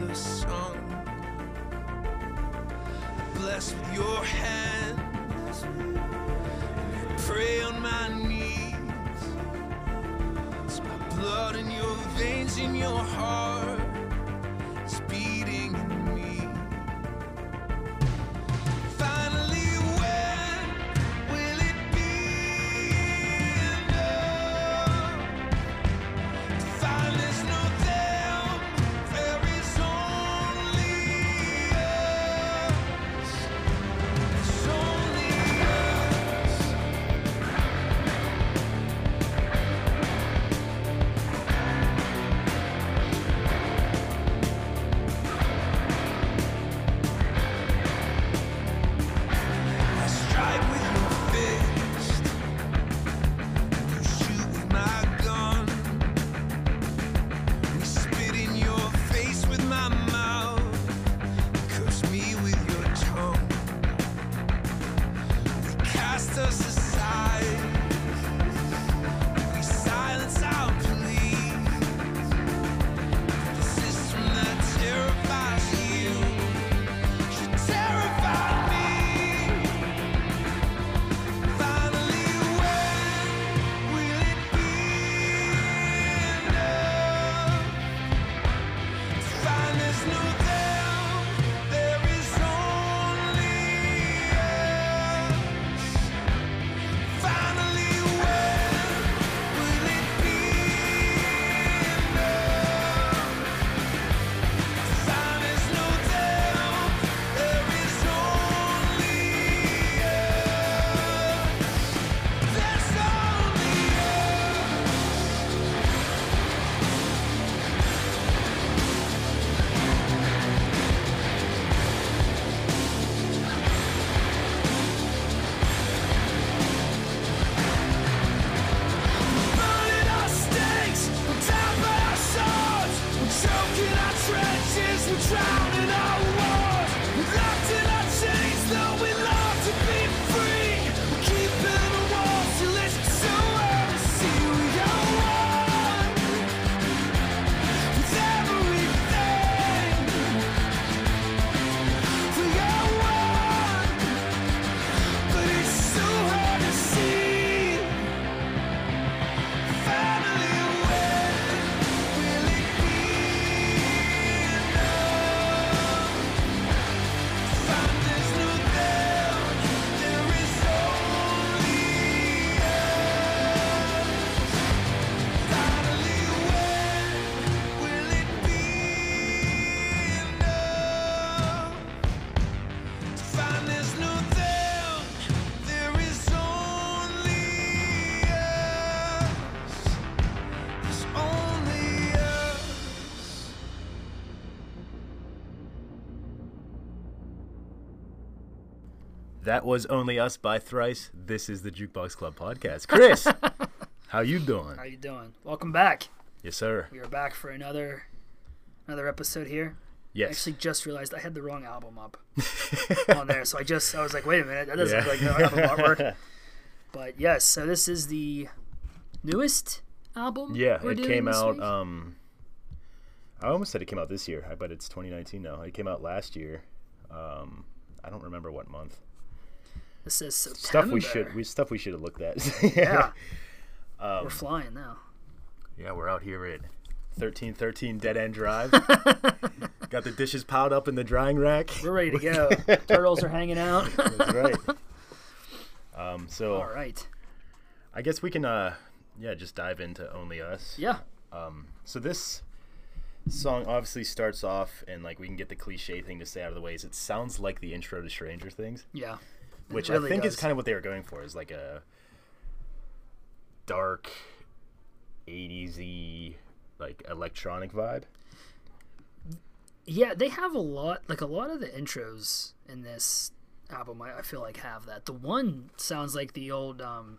your sung. Blessed with your hand, pray on my knees. It's my blood in your veins, in your heart. That was only us by thrice. This is the Jukebox Club podcast. Chris, how you doing? How you doing? Welcome back. Yes, sir. We are back for another another episode here. I Yes. actually just realized I had the wrong album up on there, so I just I was like, wait a minute, that doesn't Yeah. look like the album artwork. But yes, so this is the newest album. yeah, it came out. week? Um, I almost said it came out this year, but it's 2019 now. It came out last year. Um, I don't remember what month. This is September. Stuff we should we stuff we should have looked at. Yeah, Um, we're flying now. Yeah, we're out here at 1313 Dead End Drive. Got the dishes piled up in the drying rack. We're ready to go. Turtles are hanging out. That's right. Um, so All right. I guess we can, uh, yeah, just dive into Only Us. Yeah. Um, So this song obviously starts off, and like we can get the cliche thing to stay out of the way. Is it sounds like the intro to Stranger Things, Yeah. Which really I think is kind of what they were going for. Is like a dark, 80s like electronic vibe. Yeah, they have a lot, like a lot of the intros in this album. I, I feel like have that. The one sounds like the old. um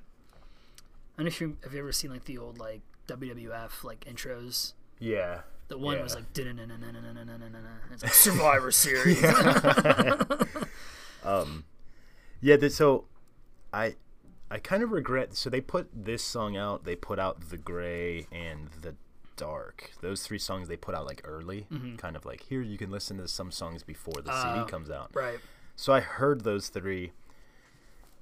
I don't know if you have you ever seen like the old like WWF like intros. Yeah. The one Yeah. was like it's like Survivor Series. Yeah, so I I kind of regret. So they put this song out. They put out the Gray and the Dark. Those three songs they put out like early, mm-hmm. kind of like here you can listen to some songs before the Oh, ah, CD comes out. Right. So I heard those three,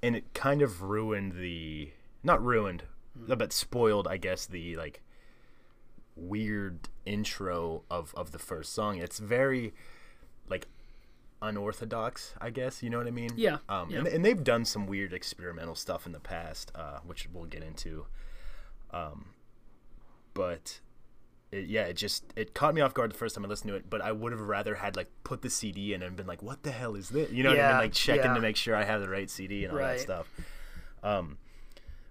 and it kind of ruined the not ruined, hmm. uh, but spoiled, I guess, the like weird intro of of the first song. It's very like unorthodox, I guess. You know what I mean? Yeah, Um, yeah. And, and they've done some weird experimental stuff in the past, uh, which we'll get into. Um, but it, yeah, it just it caught me off guard the first time I listened to it. But I would have rather had like put the CD in and been like, "What the hell is this?" You know what I mean? Like checking yeah. to make sure I have the right CD and all Right. that stuff. Um,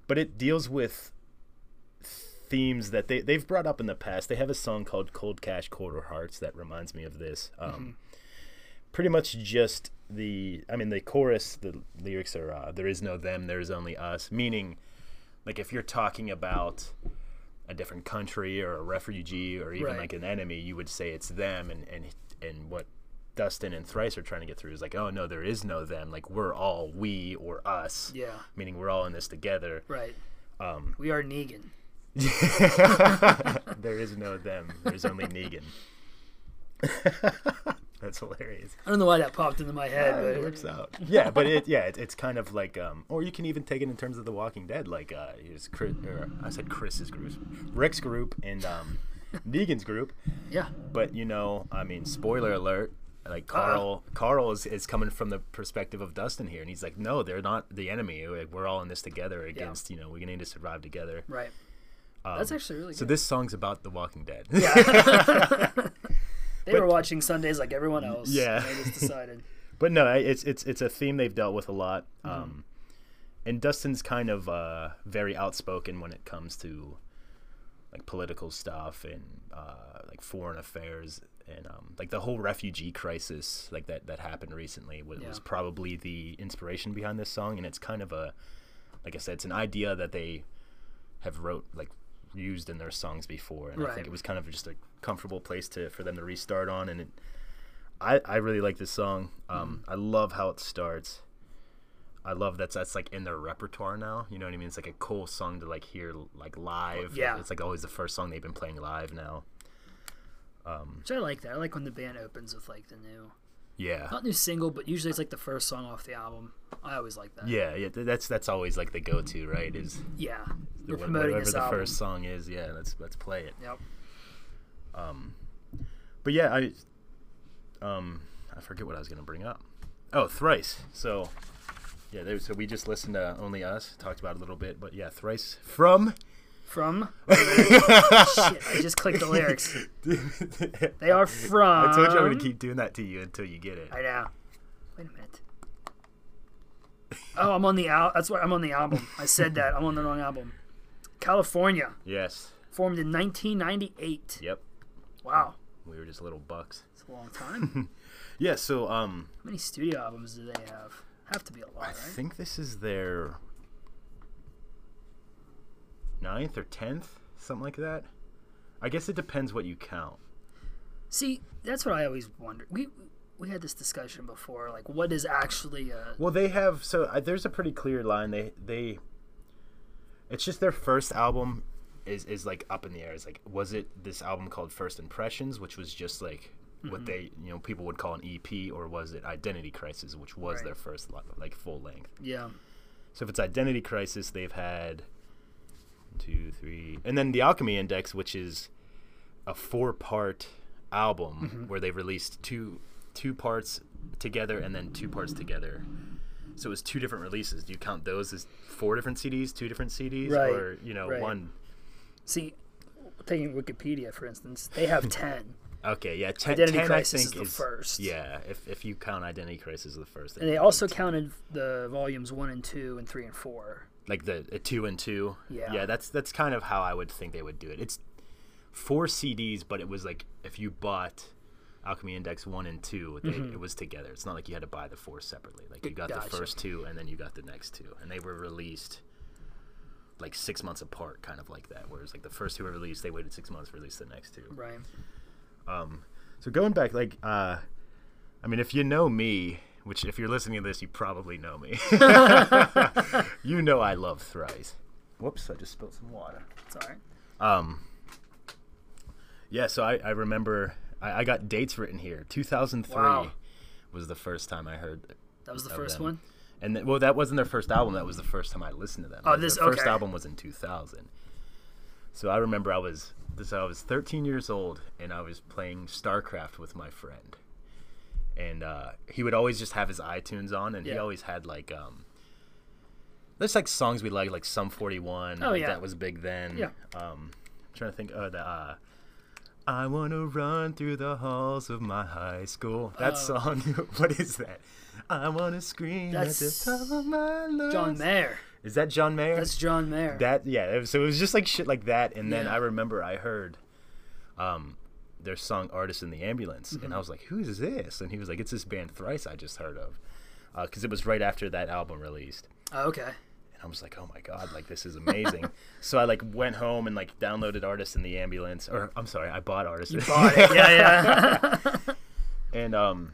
but it deals with themes that they they've brought up in the past. They have a song called "Cold Cash, Colder Hearts" that reminds me of this. Um, Mm-hmm. Pretty much just the, I mean, the chorus, the lyrics are uh, "There is no them, there is only us," meaning, like if you're talking about a different country or a refugee or even Right. like an enemy, you would say it's them, and and and what Dustin and Thrice are trying to get through is like, oh no, there is no them. Like we're all we or us. Yeah. Meaning we're all in this together. Right. Um, We are Negan. there is no them. There's only Negan. That's hilarious. I don't know why that popped into my head, it but works out. Yeah, but it yeah, it, it's kind of like um, or you can even take it in terms of The Walking Dead. Like uh, here's Chris, I said Chris's group, Rick's group, and um, Negan's group. yeah. But you know, I mean, spoiler alert. Like Carl, Carl is, is coming from the perspective of Dustin here, and he's like, "No, they're not the enemy. Like, we're all in this together against. You know, we're gonna need to survive together." Right. That's actually really Um, So good. this song's about The Walking Dead. they were watching Sundays like everyone else. Yeah. They just decided. but no, it's it's it's a theme they've dealt with a lot. Mm-hmm. Um, and Dustin's kind of uh, very outspoken when it comes to like political stuff and uh, like foreign affairs and um, like the whole refugee crisis like that that happened recently was, was probably the inspiration behind this song and it's kind of a like I said it's an idea that they have wrote like used in their songs before and I think it was kind of just a comfortable place to for them to restart on and it I, I really like this song. Um, Mm-hmm. I love how it starts. I love that's that's like in their repertoire now. You know what I mean? It's like a cool song to like hear like live. Yeah. It's like always the first song they've been playing live now. Which I like that. I like when the band opens with like the new, Yeah. not new single, but usually it's like the first song off the album. I always like that. Yeah, yeah. That's that's always like the go-to, right? Is Yeah. We're wha- promoting whatever the album. first song is. Yeah, let's let's play it. Yep. Um, but yeah, I um I forget what I was gonna bring up. Oh, thrice. So yeah, there, so we just listened to Only Us, talked about it a little bit, but yeah, thrice from From. Shit, I just clicked the lyrics. They are from. I told you I'm gonna keep doing that to you until you get it. I know. Wait a minute. Oh, I'm on the al. That's why I'm on the album. I said that. I'm on the wrong album. California, Yes. formed in 1998. Yep. Wow, We were just little bucks. it's a long time. Yeah. So um, How many studio albums do they have? Have to be a lot, I right? think this is their ninth or tenth, something like that. I guess it depends what you count. See, that's what I always wonder. We we had this discussion before. Like, what is actually a Well, they have so uh, there's a pretty clear line. They they it's just their first album is is like up in the air. It's like was it this album called First Impressions, which was just like Mm-hmm. what they you know people would call an EP, or was it Identity Crisis, which was Right. their first like full length. yeah? So if it's Identity Crisis, they've had two, three, and then the Alchemy Index, which is a four-part album Mm-hmm. where they've released two two parts together and then two parts together. So it was two different releases. Do you count those as four different CDs, two different CDs, Right, or you know right. one? See, taking Wikipedia for instance, they have ten, Okay, yeah, ten, Identity 10 Crisis I is think the first. Yeah, if if you count Identity Crisis as the first, and they also counted the volumes one and two and three and four. Like the a two and two. Yeah. yeah, that's that's kind of how I would think they would do it. It's four CDs, but it was like if you bought Alchemy Index one and two, they, it was together. It's not like you had to buy the four separately. Like you got Gotcha. the first two, and then you got the next two, and they were released like six months apart, kind of like that. Whereas like the first two were released, they waited six months to release the next two. Right. Um. So going back, like, uh, I mean, if you know me, which if you're listening to this, you probably know me. you know I love Thrice. Whoops, I just spilled some water. It's all right. Um, yeah, so I, I remember I, I got dates written here. 2003 Wow. was the first time I heard. That was the first them. one. And th- well, that wasn't their first album. That was the first time I listened to them. Oh, Like, this- their first album was in 2000. So I remember I was this I was 13 years old and I was playing StarCraft with my friend. And uh, he would always just have his iTunes on, and he always had like um, there's like songs we like, like Sum 41. Oh, yeah. that was big then. Yeah. Um, I'm trying to think. Oh, the uh, I want to run through the halls of my high school. That Oh. song. what is that? I want to scream at the top of my lungs. John Mayer. Is that John Mayer? That's John Mayer. That yeah. it was- so it was just like shit like that, and then I remember I heard, um, their song "Artist in the Ambulance," Mm-hmm. and I was like, "Who is this?" And he was like, "It's this band Thrice I just heard of," because it was right after that album released. oh, okay. And I was like, "Oh my god, like this is amazing!" so I like went home and like downloaded "Artist in the Ambulance," or I'm sorry, I bought "Artist." in- Bought it. Yeah, yeah. and um,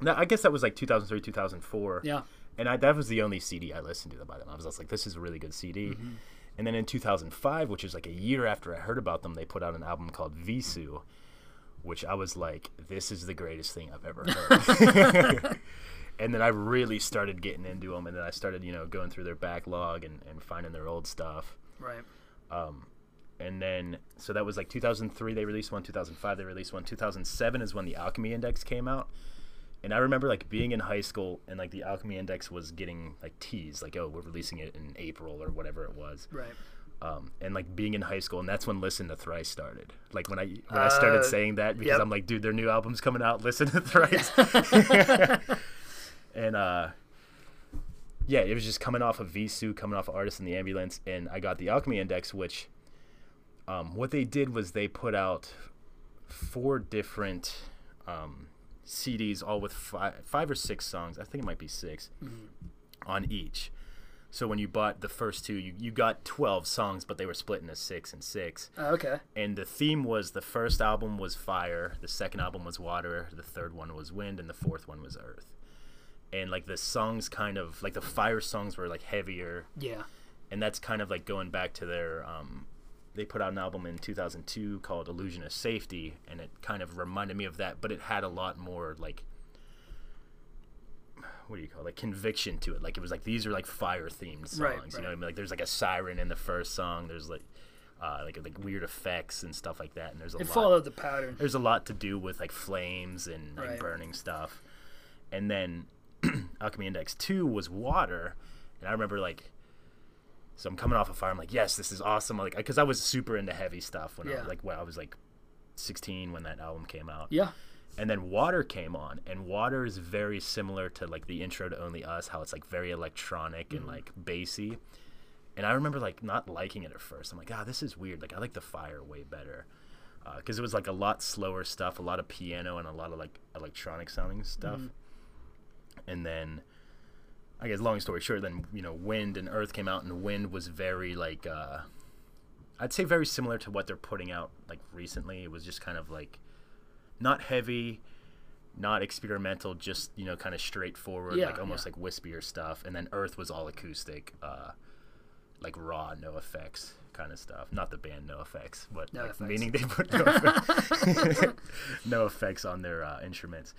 that, I guess that was like 2003, 2004. yeah. and I, that was the only CD I listened to by them. I was just like, this is a really good CD. Mm-hmm. And then in 2005, which is like a year after I heard about them, they put out an album called Vheissu, which I was like, this is the greatest thing I've ever heard. and then I really started getting into them, and then I started, you know, going through their backlog and, and finding their old stuff. Right. Um, and then, so that was like 2003, they released one. 2005, they released one. 2007 is when the Alchemy Index came out. And I remember like being in high school and like the Alchemy Index was getting like teased, like, oh, we're releasing it in April or whatever it was. Right. Um, and like being in high school, and that's when Listen to Thrice started. Like when I when I started Uh, saying that because yep. I'm like, dude, their new album's coming out. Listen to Thrice. and uh, yeah, it was just coming off of Vheissu, coming off of Artist in the Ambulance, and I got the Alchemy Index, which um, what they did was they put out four different um, CDs, all with five, five or six songs. I think it might be 6 on each. So when you bought the first two, you, you got 12 songs, but they were split into six and six. Oh, okay. And the theme was the first album was fire, the second album was water, the third one was wind, and the fourth one was earth. And like the songs kind of like the fire songs were like heavier, Yeah. and that's kind of like going back to their um they put out an album in 2002 called illusion of safety and it kind of reminded me of that but it had a lot more like what do you call it like conviction to it like it was like these are like fire themed songs Right, you know what i mean like there's like a siren in the first song there's like uh, like like weird effects and stuff like that and there's a lot. It lot followed the pattern. there's a lot to do with like flames and, and Right. burning stuff. And then Alchemy Index 2 was water. And I remember like so I'm coming off a fire. I'm like, yes, this is awesome. Like, because I was super into heavy stuff when I Yeah. was like, when I was like 16 when that album came out. Yeah. And then Water came on, and Water is very similar to like the intro to Only Us, how it's like very electronic and like bassy. And I remember like not liking it at first. I'm like, ah, this is weird. Like I like the Fire way better because it was like a lot slower stuff, a lot of piano, and a lot of like electronic sounding stuff. And then, I guess long story short, then you know, Wind and Earth came out, and Wind was very like, uh, I'd say very similar to what they're putting out like recently. It was just kind of like not heavy, not experimental, just you know, kind of straightforward, Yeah, like almost yeah. like wispier stuff. And then Earth was all acoustic, uh, like raw, no effects kind of stuff. Not the band No Effects, but No like, Effects. meaning they put no, effects, no effects on their uh, instruments.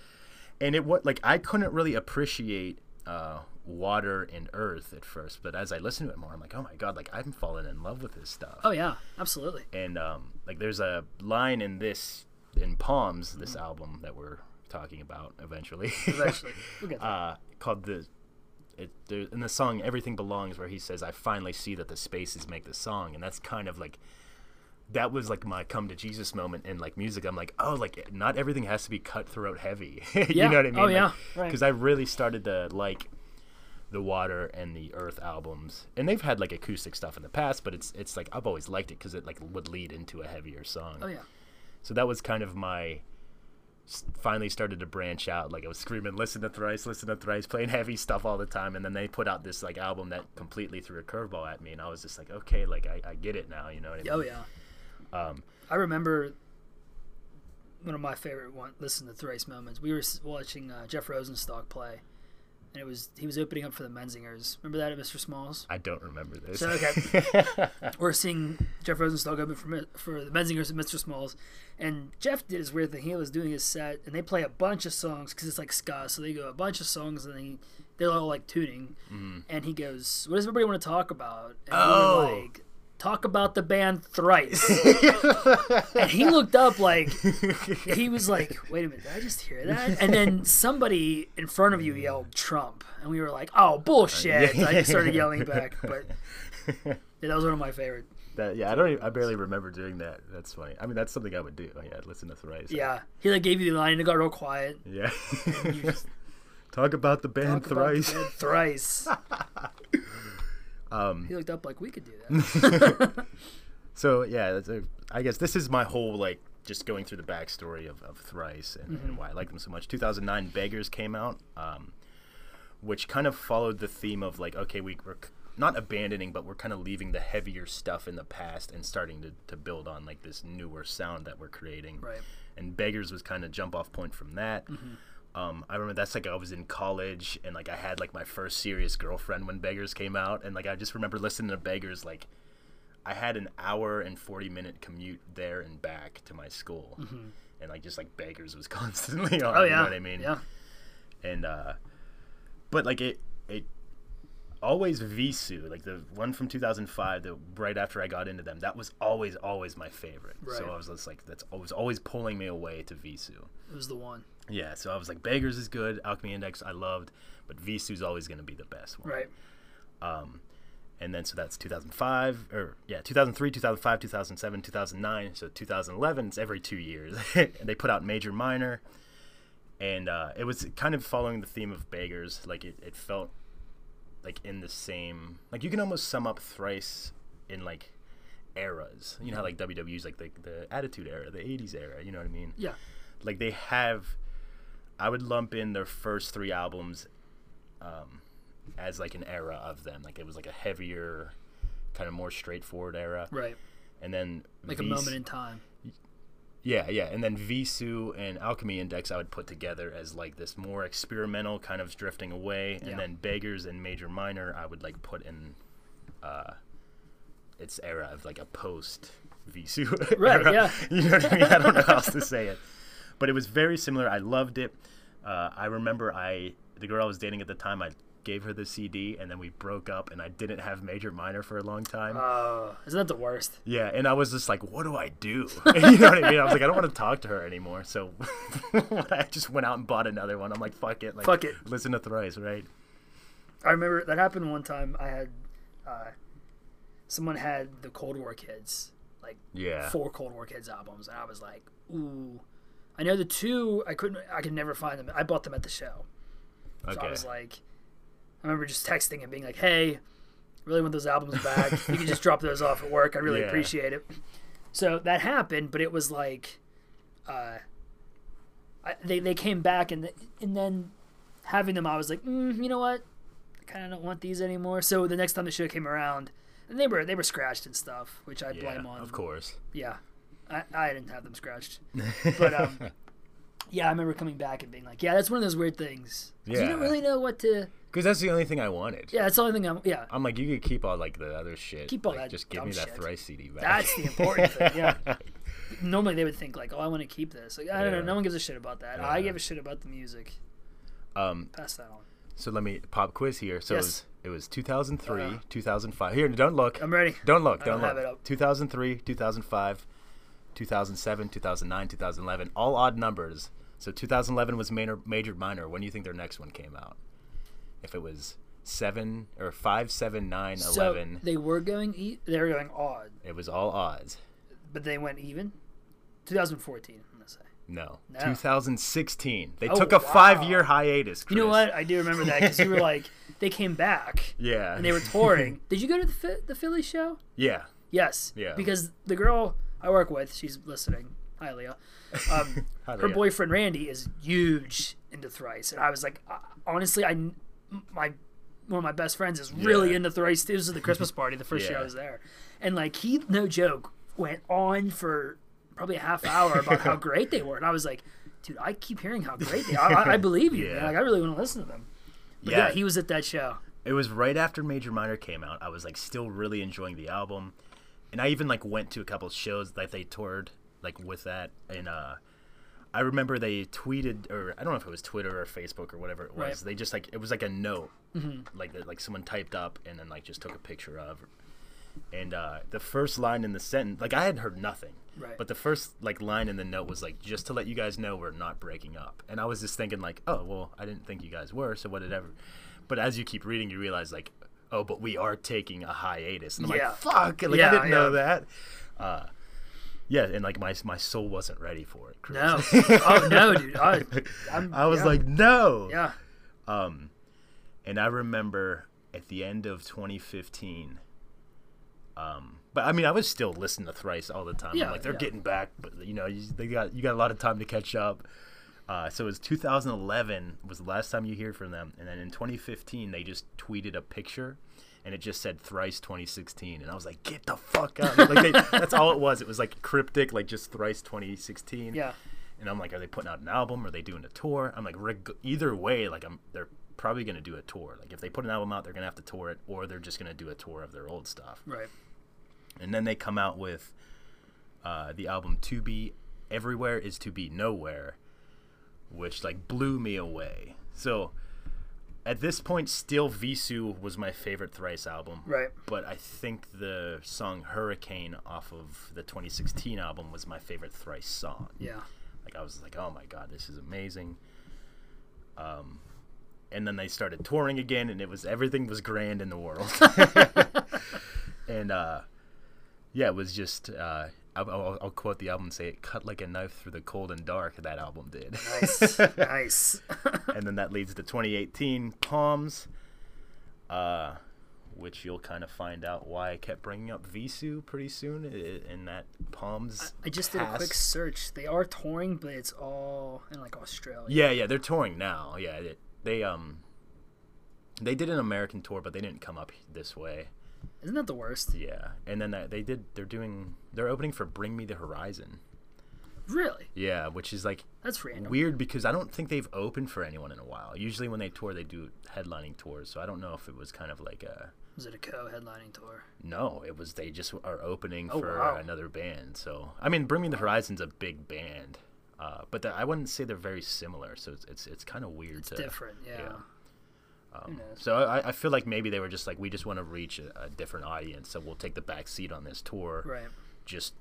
And it what like I couldn't really appreciate uh, water and earth at first, but as I listened to it more, I'm like, oh my god, like I'm falling in love with this stuff Oh yeah. Absolutely. and um, like there's a line in this in Palms, this album that we're talking about eventually, Eventually. We'll get uh, called the. It, there, in the song "Everything Belongs," where he says, "I finally see that the spaces make the song," and that's kind of like that was like my come to Jesus moment in like music. I'm like, oh, like not everything has to be cutthroat heavy. you Yeah. know what I mean? Oh, yeah. Right. Because I really started to like the Water and the Earth albums, and they've had like acoustic stuff in the past, but it's it's like I've always liked it because it like would lead into a heavier song. oh yeah. So that was kind of my finally started to branch out. Like I was screaming, "Listen to Thrice, listen to Thrice," playing heavy stuff all the time, and then they put out this like album that completely threw a curveball at me, and I was just like, "Okay, like I, I get it now." You know what I mean? Oh yeah. Um, I remember one of my favorite one. Listen to Thrice moments. We were watching uh, Jeff Rosenstock play and it was he was opening up for the Menzingers. Remember that at Mr. Smalls? I don't remember this. So okay, we're seeing Jeff Rosenstock open for for the Menzingers and Mr. Smalls, and Jeff did his weird thing. He was doing his set, and they play a bunch of songs because it's like ska, so they go a bunch of songs, and he they're all like tuning, mm-hmm. and he goes, "What does everybody want to talk about?" And we Oh. were like. Talk about the band Thrice, and he looked up like he was like, "Wait a minute, did I just hear that?" And then somebody in front of you yelled Trump, and we were like, "Oh bullshit!" I started yelling back, but yeah, that was one of my favorite. That, yeah, I don't. Even, I barely remember doing that. That's funny. I mean, that's something I would do. Oh, yeah, I'd listen to Thrice. Yeah, he like gave you the line, and it got real quiet. Yeah. Just Talk about the band about the Thrice. band Thrice. Um, he looked up like we could do that. So yeah, that's a, I guess this is my whole like just going through the backstory of, of Thrice and, Mm-hmm. and why I like them so much. 2009, Beggars came out, um, which kind of followed the theme of like, okay, we, we're not abandoning, but we're kind of leaving the heavier stuff in the past and starting to, to build on like this newer sound that we're creating. Right. And Beggars was kind of jump off point from that. Um, I remember that's like I was in college and like I had like my first serious girlfriend when Beggars came out, and like I just remember listening to Beggars like I had an hour and 40 minute commute there and back to my school. And like just like beggars was constantly on. Oh You yeah, know what I mean? Yeah, And uh but like it it always Vheissu, like the one from 2005, the right after I got into them, that was always always my favorite. right. So I was just like that's it was always pulling me away to Vheissu. it was the one. Yeah, so I was like Beggars is good, Alchemy Index I loved, but Vheissu's always going to be the best one Right. and then so that's 2005 or yeah 2003 2005 2007 2009 so 2011 it's every two years and they put out major minor and uh, it was kind of following the theme of beggars like it, it felt like in the same like you can almost sum up thrice in like eras you know how like wwe's like the, the attitude era the 80s era you know what i mean Yeah. like they have i would lump in their first three albums um, as like an era of them like it was like a heavier kind of more straightforward era Right. and then Like a moment in time. yeah yeah and then Vheissu and alchemy index i would put together as like this more experimental kind of drifting away and Yeah. then beggars and major minor i would like put in uh its era of like a post Vheissu Right, era. yeah. you know what i mean i don't know how else to say it but it was very similar i loved it uh, i remember i the girl i was dating at the time i gave her the cd and then we broke up and i didn't have major minor for a long time Uh, isn't that the worst? yeah, and I was just like, what do I do? you know what I mean? I was like, I don't want to talk to her anymore. So I just went out and bought another one. I'm like, fuck it. Like, Fuck it. Listen to Thrice, right? I remember that happened one time. I had uh, someone had the Cold War Kids, like Yeah. four Cold War Kids albums, and I was like, ooh. I know the two. I couldn't. I could never find them. I bought them at the show. So Okay. I was like, I remember just texting and being like, "Hey, really want those albums back. you can just drop those off at work. I really Yeah. appreciate it." So that happened, but it was like, uh, I, they they came back and and then having them, I was like, mm, you know what, I kind of don't want these anymore. So the next time the show came around, and they were they were scratched and stuff, which I yeah, blame on of course. yeah, I, I didn't have them scratched, but um, yeah, I remember coming back and being like, yeah, that's one of those weird things. 'Cause You don't really know what to. Because that's the only thing I wanted. Yeah, that's the only thing I'm. Yeah, I'm like, you could keep all like the other shit. Keep all like, that Just give me that shit. Thrice CD back. that's the important thing. Yeah. Normally they would think like, oh, I want to keep this. Like I don't know, no one gives a shit about that. I give a shit about the music. um, Pass that on. so let me pop quiz here. So Yes. it, was, it was 2003, Uh, 2005. Here, don't look. I'm ready. Don't look. Don't don't have look. it up. 2003, 2005, 2007, 2009, 2011. All odd numbers. So 2011 was major, major minor. When do you think their next one came out? If it was seven or five, seven, nine, So 11, they were going e- they were going odd, it was all odds. but they went even. 2014. I'm gonna say. No. No. 2016. They Oh, took a wow. five-year hiatus. You know what? I do remember that because you were like, they came back Yeah. and they were touring. Did you go to the the Philly show? yeah. Yes. Yeah. Because the girl I work with, she's listening. Hi, Leah. Um, Hi, her Leah. boyfriend Randy is huge into Thrice, and I was like, uh, honestly, I my one of my best friends is really Yeah. into Thrice. This was the Christmas party, the first year I was there, and like he, no joke, went on for probably a half hour about how great they were, and I was like, dude, I keep hearing how great they are. I, I believe you. Yeah. Like I really want to listen to them. But yeah, he was at that show. it was right after Major Minor came out. I was like still really enjoying the album, and I even like went to a couple shows that they toured like with that. And uh, I remember they tweeted, or I don't know if it was Twitter or Facebook or whatever it was. Right. They just like it was like a note, like that like someone typed up and then like just took a picture of. And uh, the first line in the sentence, like I had heard nothing, Right. but the first like line in the note was like, "Just to let you guys know, we're not breaking up." And I was just thinking like, "Oh well, I didn't think you guys were, so whatever." But as you keep reading, you realize like, "Oh, but we are taking a hiatus." And I'm Yeah. like, "Fuck!" Like Yeah, I didn't know that. Uh, yeah, and like my my soul wasn't ready for it. Chris. No. oh no, dude. I, I'm, I was yeah. like, "No." yeah. Um, And I remember at the end of 2015. Um, but I mean, I was still listening to Thrice all the time. I'm Yeah, like they're yeah. getting back, but you know, you, they got you got a lot of time to catch up. Uh, so it was 2011 was the last time you hear from them, and then in 2015 they just tweeted a picture, and it just said Thrice 2016, and I was like, get the fuck out! like they, that's all it was. It was like cryptic, like just Thrice 2016. Yeah. And I'm like, are they putting out an album? Are they doing a tour? I'm like, reg- either way, like I'm, they're probably gonna do a tour. Like if they put an album out, they're gonna have to tour it, or they're just gonna do a tour of their old stuff. Right. And then they come out with uh, the album "To Be Everywhere Is to Be Nowhere," which like blew me away. So at this point, still Vheissu was my favorite Thrice album. Right. But I think the song "Hurricane" off of the 2016 album was my favorite Thrice song. Yeah. Like I was like, oh my god, this is amazing. Um, and then they started touring again, and it was everything was grand in the world. and uh, yeah, it was just uh, I'll, I'll, I'll quote the album and say it cut like a knife through the cold and dark. That album did. Nice. nice. and then that leads to 2018 Palms, uh, which you'll kind of find out why I kept bringing up Vheissu pretty soon i- in that Palms. I just did a quick search. They are touring, but it's all in like Australia. Yeah, yeah, they're touring now. Yeah, they, they um they did an American tour, but they didn't come up this way. Isn't that the worst? Yeah, and then that, they did. They're doing. They're opening for Bring Me the Horizon. Really? Yeah, which is like That's random. weird because I don't think they've opened for anyone in a while. Usually when they tour, they do headlining tours. So I don't know if it was kind of like a Was it a co-headlining tour? no. It was they just are opening Oh, for wow. another band. So I mean, Bring Me the Horizon's a big band. Uh, but the, I wouldn't say they're very similar, so it's it's, it's kind of weird to Different, yeah. yeah. Knows? So I, I feel like maybe they were just like, we just want to reach a, a different audience, so we'll take the back seat on this tour, Right. just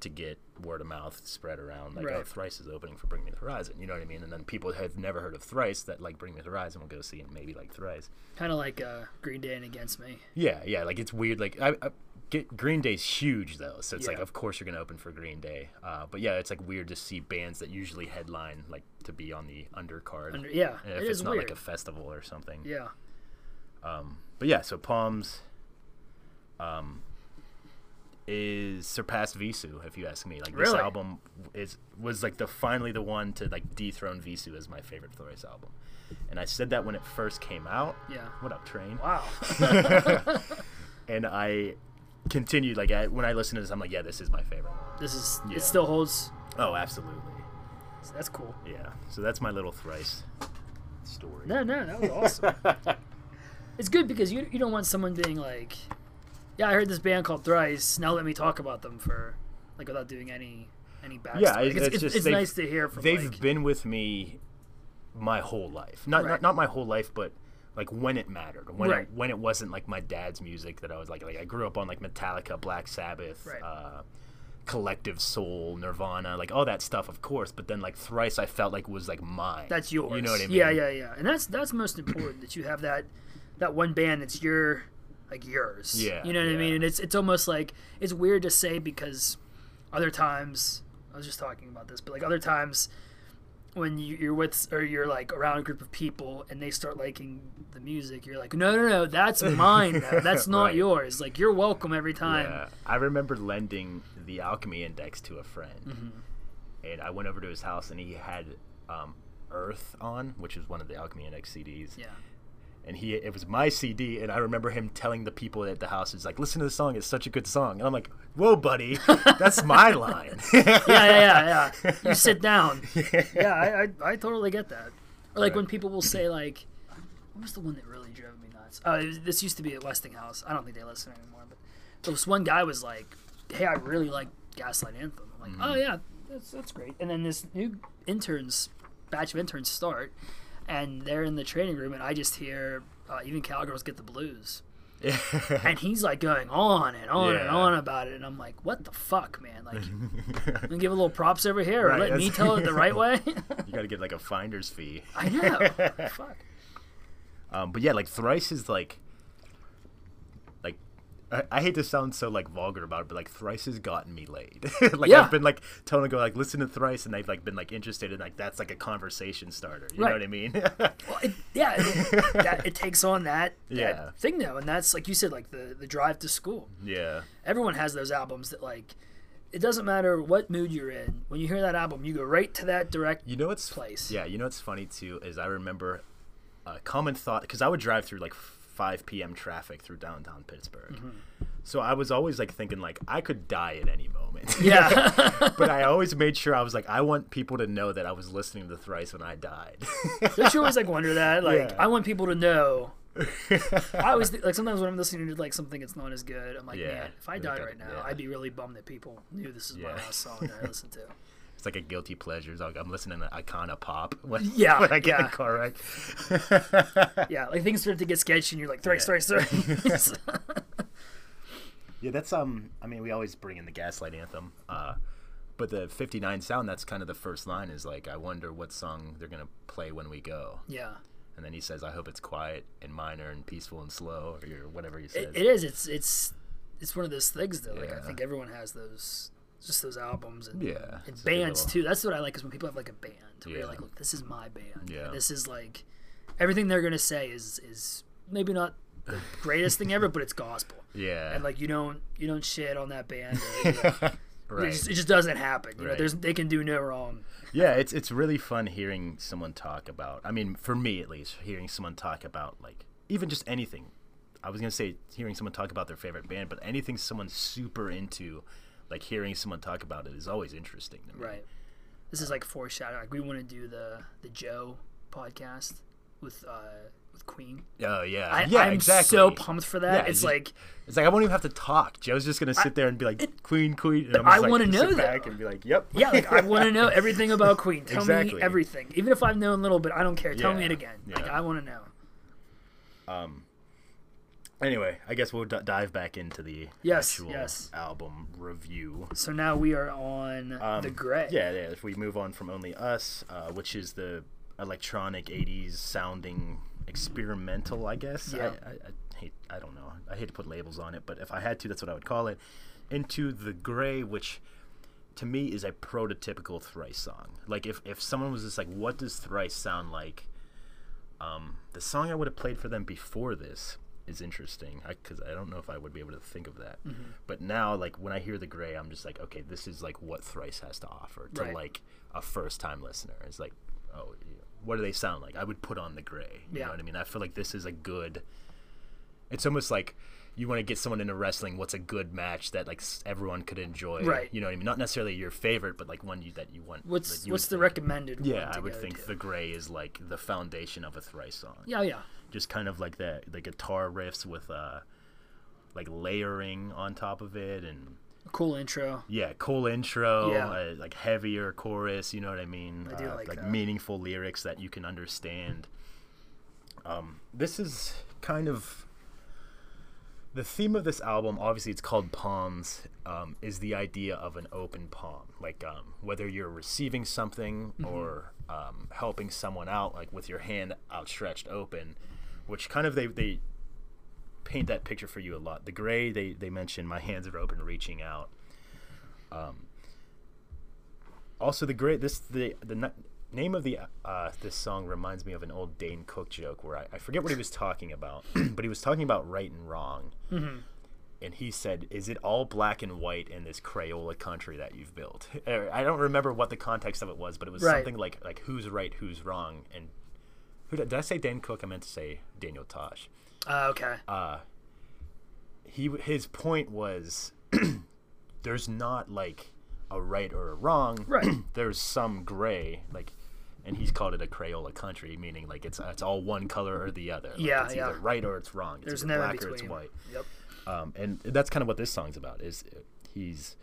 to get word of mouth spread around. Like, oh, Thrice is opening for Bring Me the Horizon. You know what I mean? And then people who have never heard of Thrice that like Bring Me the Horizon will go see and maybe like Thrice. Kind of like uh, Green Day and Against Me. Yeah, yeah. Like it's weird. Like I, I get Green Day's huge though, so it's like of course you're gonna open for Green Day. Uh, but yeah, it's like weird to see bands that usually headline like to be on the undercard. Under, yeah, if it it's not weird. like a festival or something. yeah. But yeah, so Palms um is surpassed Vheissu, if you ask me. Like this Really? album is was like the finally the one to like dethrone Vheissu as my favorite Thrice album. And I said that when it first came out. Yeah. What up, train? Wow. And I continued like I, when I listen to this, I'm like, yeah, this is my favorite. this is Yeah. it. Still holds. Oh, absolutely. So that's cool. Yeah. So that's my little Thrice story. No, no, that was awesome. it's good because you you don't want someone being like, yeah, I heard this band called Thrice. Now let me talk about them for like without doing any any backstory. Yeah, Like, it's, it's, it's it's, just it's nice to hear from. They've like, been with me my whole life. Not, Right. not not my whole life, but like when it mattered. When Right. it, when it wasn't like my dad's music that I was like like I grew up on like Metallica, Black Sabbath, Right. uh, Collective Soul, Nirvana, like all that stuff, of course. But then like Thrice, I felt like was like mine. that's yours. You know what I mean? Yeah, yeah, yeah. And that's that's most important that you have that that one band that's your like yours. Yeah, You know what I mean? And it's it's almost like it's weird to say because other times I was just talking about this, but like other times when you, you're with or you're like around a group of people and they start liking the music, you're like, no, no, no, that's mine. now. That's not Right. yours. Like you're welcome every time. Yeah, I remember lending the Alchemy Index to a friend, Mm-hmm. and I went over to his house, and he had um, Earth on, which is one of the Alchemy Index CDs. Yeah. And he, it was my CD, and I remember him telling the people at the house, "It's like, listen to the song; it's such a good song." And I'm like, "Whoa, buddy, that's my line." yeah, yeah, yeah, yeah. You sit down. Yeah, I, I, I totally get that. Or like Right. when people will say like, what was the one that really drove me nuts? Oh, was, this used to be at Westinghouse. I don't think they listen anymore, but this one guy was like, "Hey, I really like Gaslight Anthem." I'm like, Mm-hmm. "Oh yeah, that's that's great." And then this new interns, batch of interns start, and they're in the training room, and I just hear uh, even cowgirls get the blues. and he's like going on and on and on about it, and I'm like, "What the fuck, man? Like, give a little props over here, Right, let me tell it the right way." you got to get like a finder's fee. I know. fuck. Um, but yeah, like thrice is like, I, I hate to sound so like vulgar about it, but like thrice has gotten me laid. like Yeah. I've been like telling go like listen to thrice, and they've like been like interested in like that's like a conversation starter. You Right. know what I mean? Well, it, yeah, it, that, it takes on that, that Yeah. thing though, and that's like you said, like the the drive to school. yeah. Everyone has those albums that like. It doesn't matter what mood you're in. When you hear that album, you go right to that direct. You know what's place. Yeah, you know what's funny too is I remember a common thought because I would drive through like 5 p.m. traffic through downtown Pittsburgh. Mm-hmm. So I was always like thinking like I could die at any moment. Yeah, but I always made sure I was like I want people to know that I was listening to Thrice when I died. don't you always like wonder that? Like, Yeah. I want people to know. I always think, like sometimes when I'm listening to like something that's not as good, I'm like, Yeah. man, if I died right now, yeah. I'd be really bummed that people knew this is my last song that I listened to. It's like a guilty pleasure. It's like I'm listening to Icona Pop when, Yeah, when I get in yeah. a car wreck. Yeah, like things start to get sketchy, and you're like, thrice, thrice, thrice. Yeah, that's um. I mean, we always bring in the Gaslight Anthem, uh, but the '59 sound. That's kind of the first line. Is like, I wonder what song they're gonna play when we go. yeah. And then he says, I hope it's quiet and minor and peaceful and slow, or whatever he says. It, it is. It's it's it's one of those things though. Like I think everyone has those, just those albums and, Yeah, and it's like a bands too. That's what I like is when people have like a band. Where Yeah. you're like, look, this is my band. Yeah. This is like everything they're gonna say is is maybe not the greatest thing ever, but it's gospel. yeah. And like you don't you don't shit on that band. Or, you know, it, right. just, it just doesn't happen. You know, Right. there's they can do no wrong. yeah, it's it's really fun hearing someone talk about. I mean, for me at least, hearing someone talk about like even just anything. I was gonna say hearing someone talk about their favorite band, but anything someone's super into, like hearing someone talk about it is always interesting to me. Right. This is like foreshadowing. Like we want to do the the Joe podcast with uh with Queen. Oh yeah, I, yeah, I'm exactly. so pumped for that. Yeah, it's you- like It's like I won't even have to talk. Joe's just gonna sit there and be like, "Queen, Queen," and I'm I like, wanna sit know, back though. and be like, "Yep." yeah, like I want to know everything about Queen. Tell me everything, even if I've known little bit. I don't care. Tell me it again. Like. I want to know. Anyway, I guess we'll d- dive back into the Yes, actual yes. album review. So now we are on Um, the Gray. Yeah, yeah. If we move on from Only Us, uh, which is the electronic '80s sounding experimental, I guess. Yeah. I, I, I hate. I don't know. I hate to put labels on it, but if I had to, that's what I would call it. Into the Gray, which to me is a prototypical Thrice song. Like if if someone was just like, "What does Thrice sound like?" Um, the song I would have played for them before this is interesting because I, don't know if I would be able to think of that. Mm-hmm. But now, like when I hear the Gray, I'm just like, okay, this is like what Thrice has to offer to Right. like a first time listener. It's like, oh, what do they sound like? I would put on the Gray. You Yeah. know what I mean? I feel like this is a good. It's almost like you want to get someone into wrestling. What's a good match that like everyone could enjoy? Right. You know what I mean? Not necessarily your favorite, but like one you that you want. What's you what's the think- recommended? one Yeah, I would think to? the Gray is like the foundation of a Thrice song Yeah, yeah. Just kind of like the the guitar riffs with uh like layering on top of it and a Cool intro. yeah cool intro Yeah. uh, like heavier chorus you know what i mean I do uh, like that. meaningful lyrics that you can understand um this is kind of the theme of this album obviously it's called palms um, is the idea of an open palm like um, whether you're receiving something Mm-hmm. or um, helping someone out like with your hand outstretched open which kind of they, they paint that picture for you a lot the gray they, they mention my hands are open reaching out um, also the gray this the the n- name of the uh, this song reminds me of an old Dane Cook joke where I, I forget what he was talking about, but he was talking about right and wrong. Mm-hmm. And he said, "Is it all black and white in this Crayola country that you've built?" I don't remember what the context of it was, but it was Right. something like like who's right, who's wrong, and who did, did I say? Dan Cook. I meant to say Daniel Tosh. Uh, okay. He his point was, there's not like a right or a wrong. Right. there's some gray. Like and he's called it a Crayola country, meaning like it's it's all one color or the other. Like, Yeah, it's yeah. either right or it's wrong. It's There's either black or it's white. Yep. Um, and that's kind of what this song's about. Is he's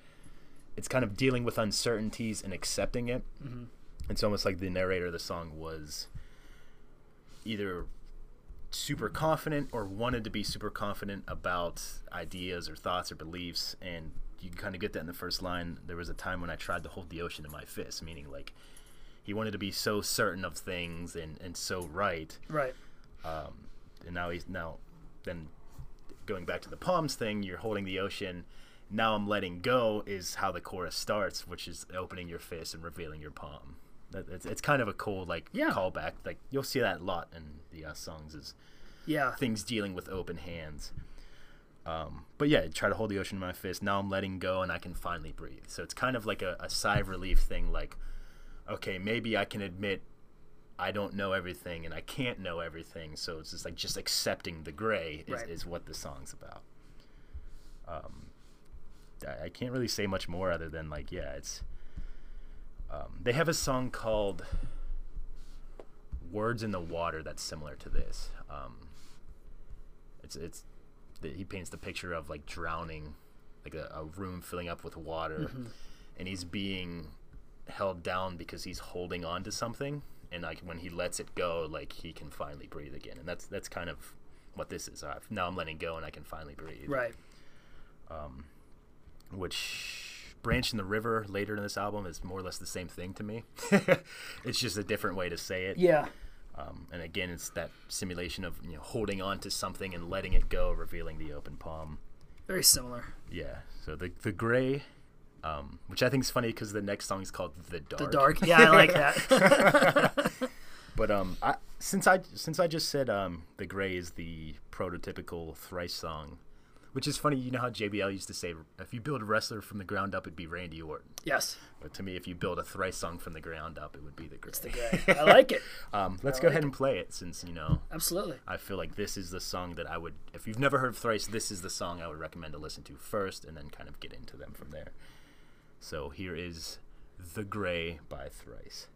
it's kind of dealing with uncertainties and accepting it. Mm-hmm. It's almost like the narrator of the song was either super confident or wanted to be super confident about ideas or thoughts or beliefs and you can kind of get that in the first line. There was a time when i tried to hold the ocean in my fist meaning like he wanted to be so certain of things and, and so right. Right. um, and now he's now then going back to the palms thing you're holding the ocean. Now i'm letting go is how the chorus starts which is opening your fist and revealing your palm it's, it's kind of a cool like Yeah. callback like you'll see that a lot in the uh, songs is Yeah. things dealing with open hands um, but yeah try to hold the ocean in my fist now i'm letting go and i can finally breathe so it's kind of like a, a sigh of relief thing like okay maybe i can admit I don't know everything and I can't know everything, so it's just like just accepting the gray is, Right. is what the song's about. Um, I, I can't really say much more other than like yeah, it's. Um, they have a song called "Words in the Water" that's similar to this. Um, it's it's the, he paints the picture of like drowning, like a, a room filling up with water, and he's being held down because he's holding on to something. And like when he lets it go like he can finally breathe again. And that's that's kind of what this is. I've, now i'm letting go and i can finally breathe. Right. Um, which branch in the river later in this album is more or less the same thing to me it's just a different way to say it Yeah. um, and again it's that simulation of you know holding on to something and letting it go revealing the open palm Very similar. yeah so the the gray um, which i think is funny because the next song is called the dark The dark. Yeah, I like that. But um, I, since I since I just said um, the Gray is the prototypical thrice song, which is funny. You know how JBL used to say, if you build a wrestler from the ground up, it'd be Randy Orton. yes. But to me, if you build a thrice song from the ground up, it would be the Gray. It's the gray. I like it. um, let's I go like ahead and play it since you know Absolutely. I feel like this is the song that I would, if you've never heard thrice, this is the song I would recommend to listen to first, and then kind of get into them from there. So here is the Gray by Thrice.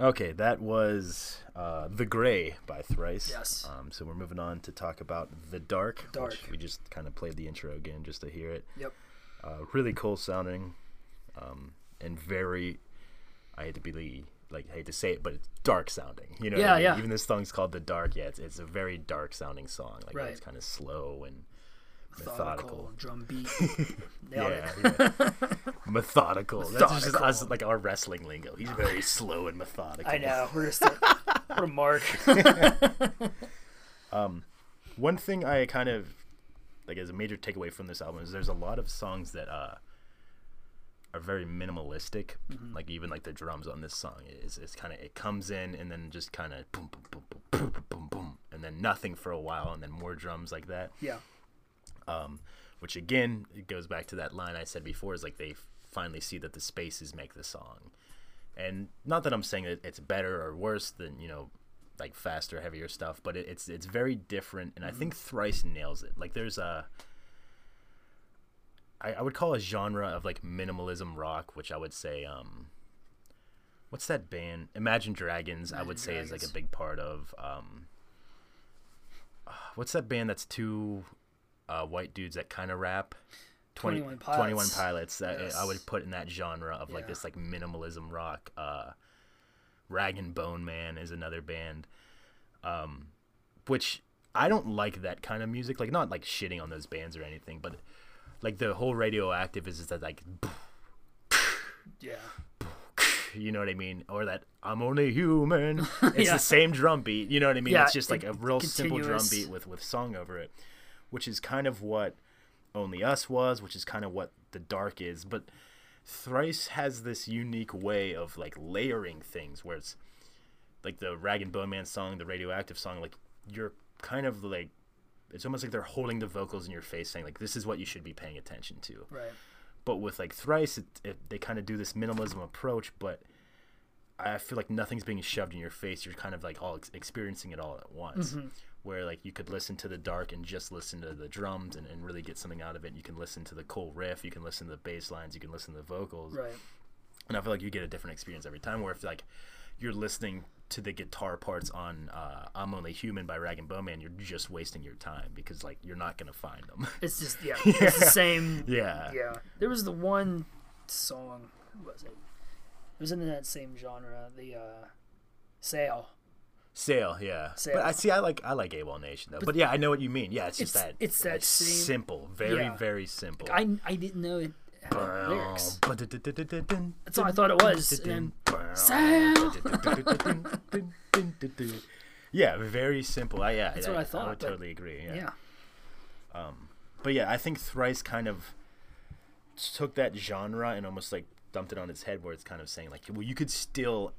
Okay, that was uh, The Gray by Thrice. Yes. Um, so we're moving on to talk about The Dark. Dark. We just kind of played the intro again just to hear it. Yep. Uh, really cool sounding, um, and very. I hate to be like I hate to say it, but it's dark sounding. You know. what I Yeah, mean? yeah. Even this song's called The Dark. Yeah, it's, it's a very dark sounding song. Like Right. it's kind of slow and methodical, drum beat. yeah, yeah. methodical. methodical. That's just us, like our wrestling lingo. He's very slow and methodical. I know. We're just like, what a mark. um, one thing I kind of like as a major takeaway from this album is there's a lot of songs that uh are very minimalistic. Mm-hmm. Like even like the drums on this song is it's kind of it comes in and then just kind of boom boom boom boom boom boom boom and then nothing for a while and then more drums like that. Yeah. Which again, it goes back to that line I said before is like they finally see that the spaces make the song. And not that I'm saying that it's better or worse than, you know, like faster, heavier stuff, but it, it's it's very different and I think Thrice nails it. Like there's a I, I would call a genre of like minimalism rock, which I would say um what's that band? Imagine Dragons, I would Imagine say is like a big part of um what's that band that's two uh, white dudes that kind of rap? 20, 21 21 Pilots. Pilots. That I would put in that genre of like Yeah. this like minimalism rock. Uh, Rag and Bone Man is another band, um, which I don't like that kind of music. Like not like shitting on those bands or anything, but like the whole radioactive is just that like Yeah. you know what I mean, or that I'm only human. It's Yeah. the same drum beat. You know what I mean? Yeah, it's just like a real simple drum beat with with song over it, which is kind of what Only Us was, which is kind of what the Dark is. But Thrice has this unique way of like layering things, where it's like the Rag and Bone Man song, the Radioactive song. Like you're kind of like it's almost like they're holding the vocals in your face, saying like this is what you should be paying attention to Right. but with like thrice it, it, they kind of do this minimalism approach but i feel like nothing's being shoved in your face you're kind of like all ex- experiencing it all at once mm-hmm. Where like you could listen to the dark and just listen to the drums and, and really get something out of it you can listen to the cool riff you can listen to the bass lines you can listen to the vocals Right. and i feel like you get a different experience every time where if like you're listening to the guitar parts on uh, i'm only human by rag and bone man you're just wasting your time because like you're not gonna find them It's just yeah. It's the same. yeah Yeah. There was the one song. What was it? It was in that same genre. The uh, Sail. Sail, yeah. Sail. But I see. I like I like AWOL Nation though. But, yeah, I know what you mean. Yeah, it's just It's- that. it's that same- simple, very Yeah. very simple. I I didn't know it had lyrics. That's all I thought it was. And then, yeah, very simple. I, yeah, That's I, what I thought. I would but- totally agree. Yeah. yeah. but yeah, I think Thrice kind of took that genre and almost like dumped it on its head, where it's kind of saying like, well, you could still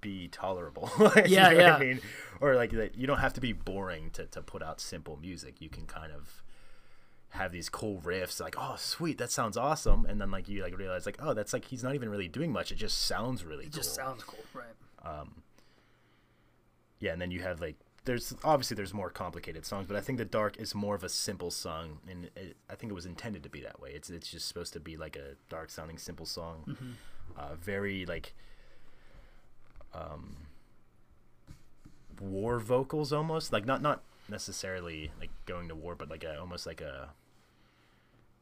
be tolerable. Yeah, know yeah. I mean, or like that you don't have to be boring to to put out simple music. You can kind of have these cool riffs like oh sweet that sounds awesome and then like you like realize like oh that's like he's not even really doing much it just sounds really It cool just sounds cool. Right. Um yeah and then you have like there's obviously there's more complicated songs but i think the dark is more of a simple song and it, i think it was intended to be that way it's it's just supposed to be like a dark sounding simple song uh, very like Um, war vocals almost like not not necessarily like going to war, but like a, almost like a.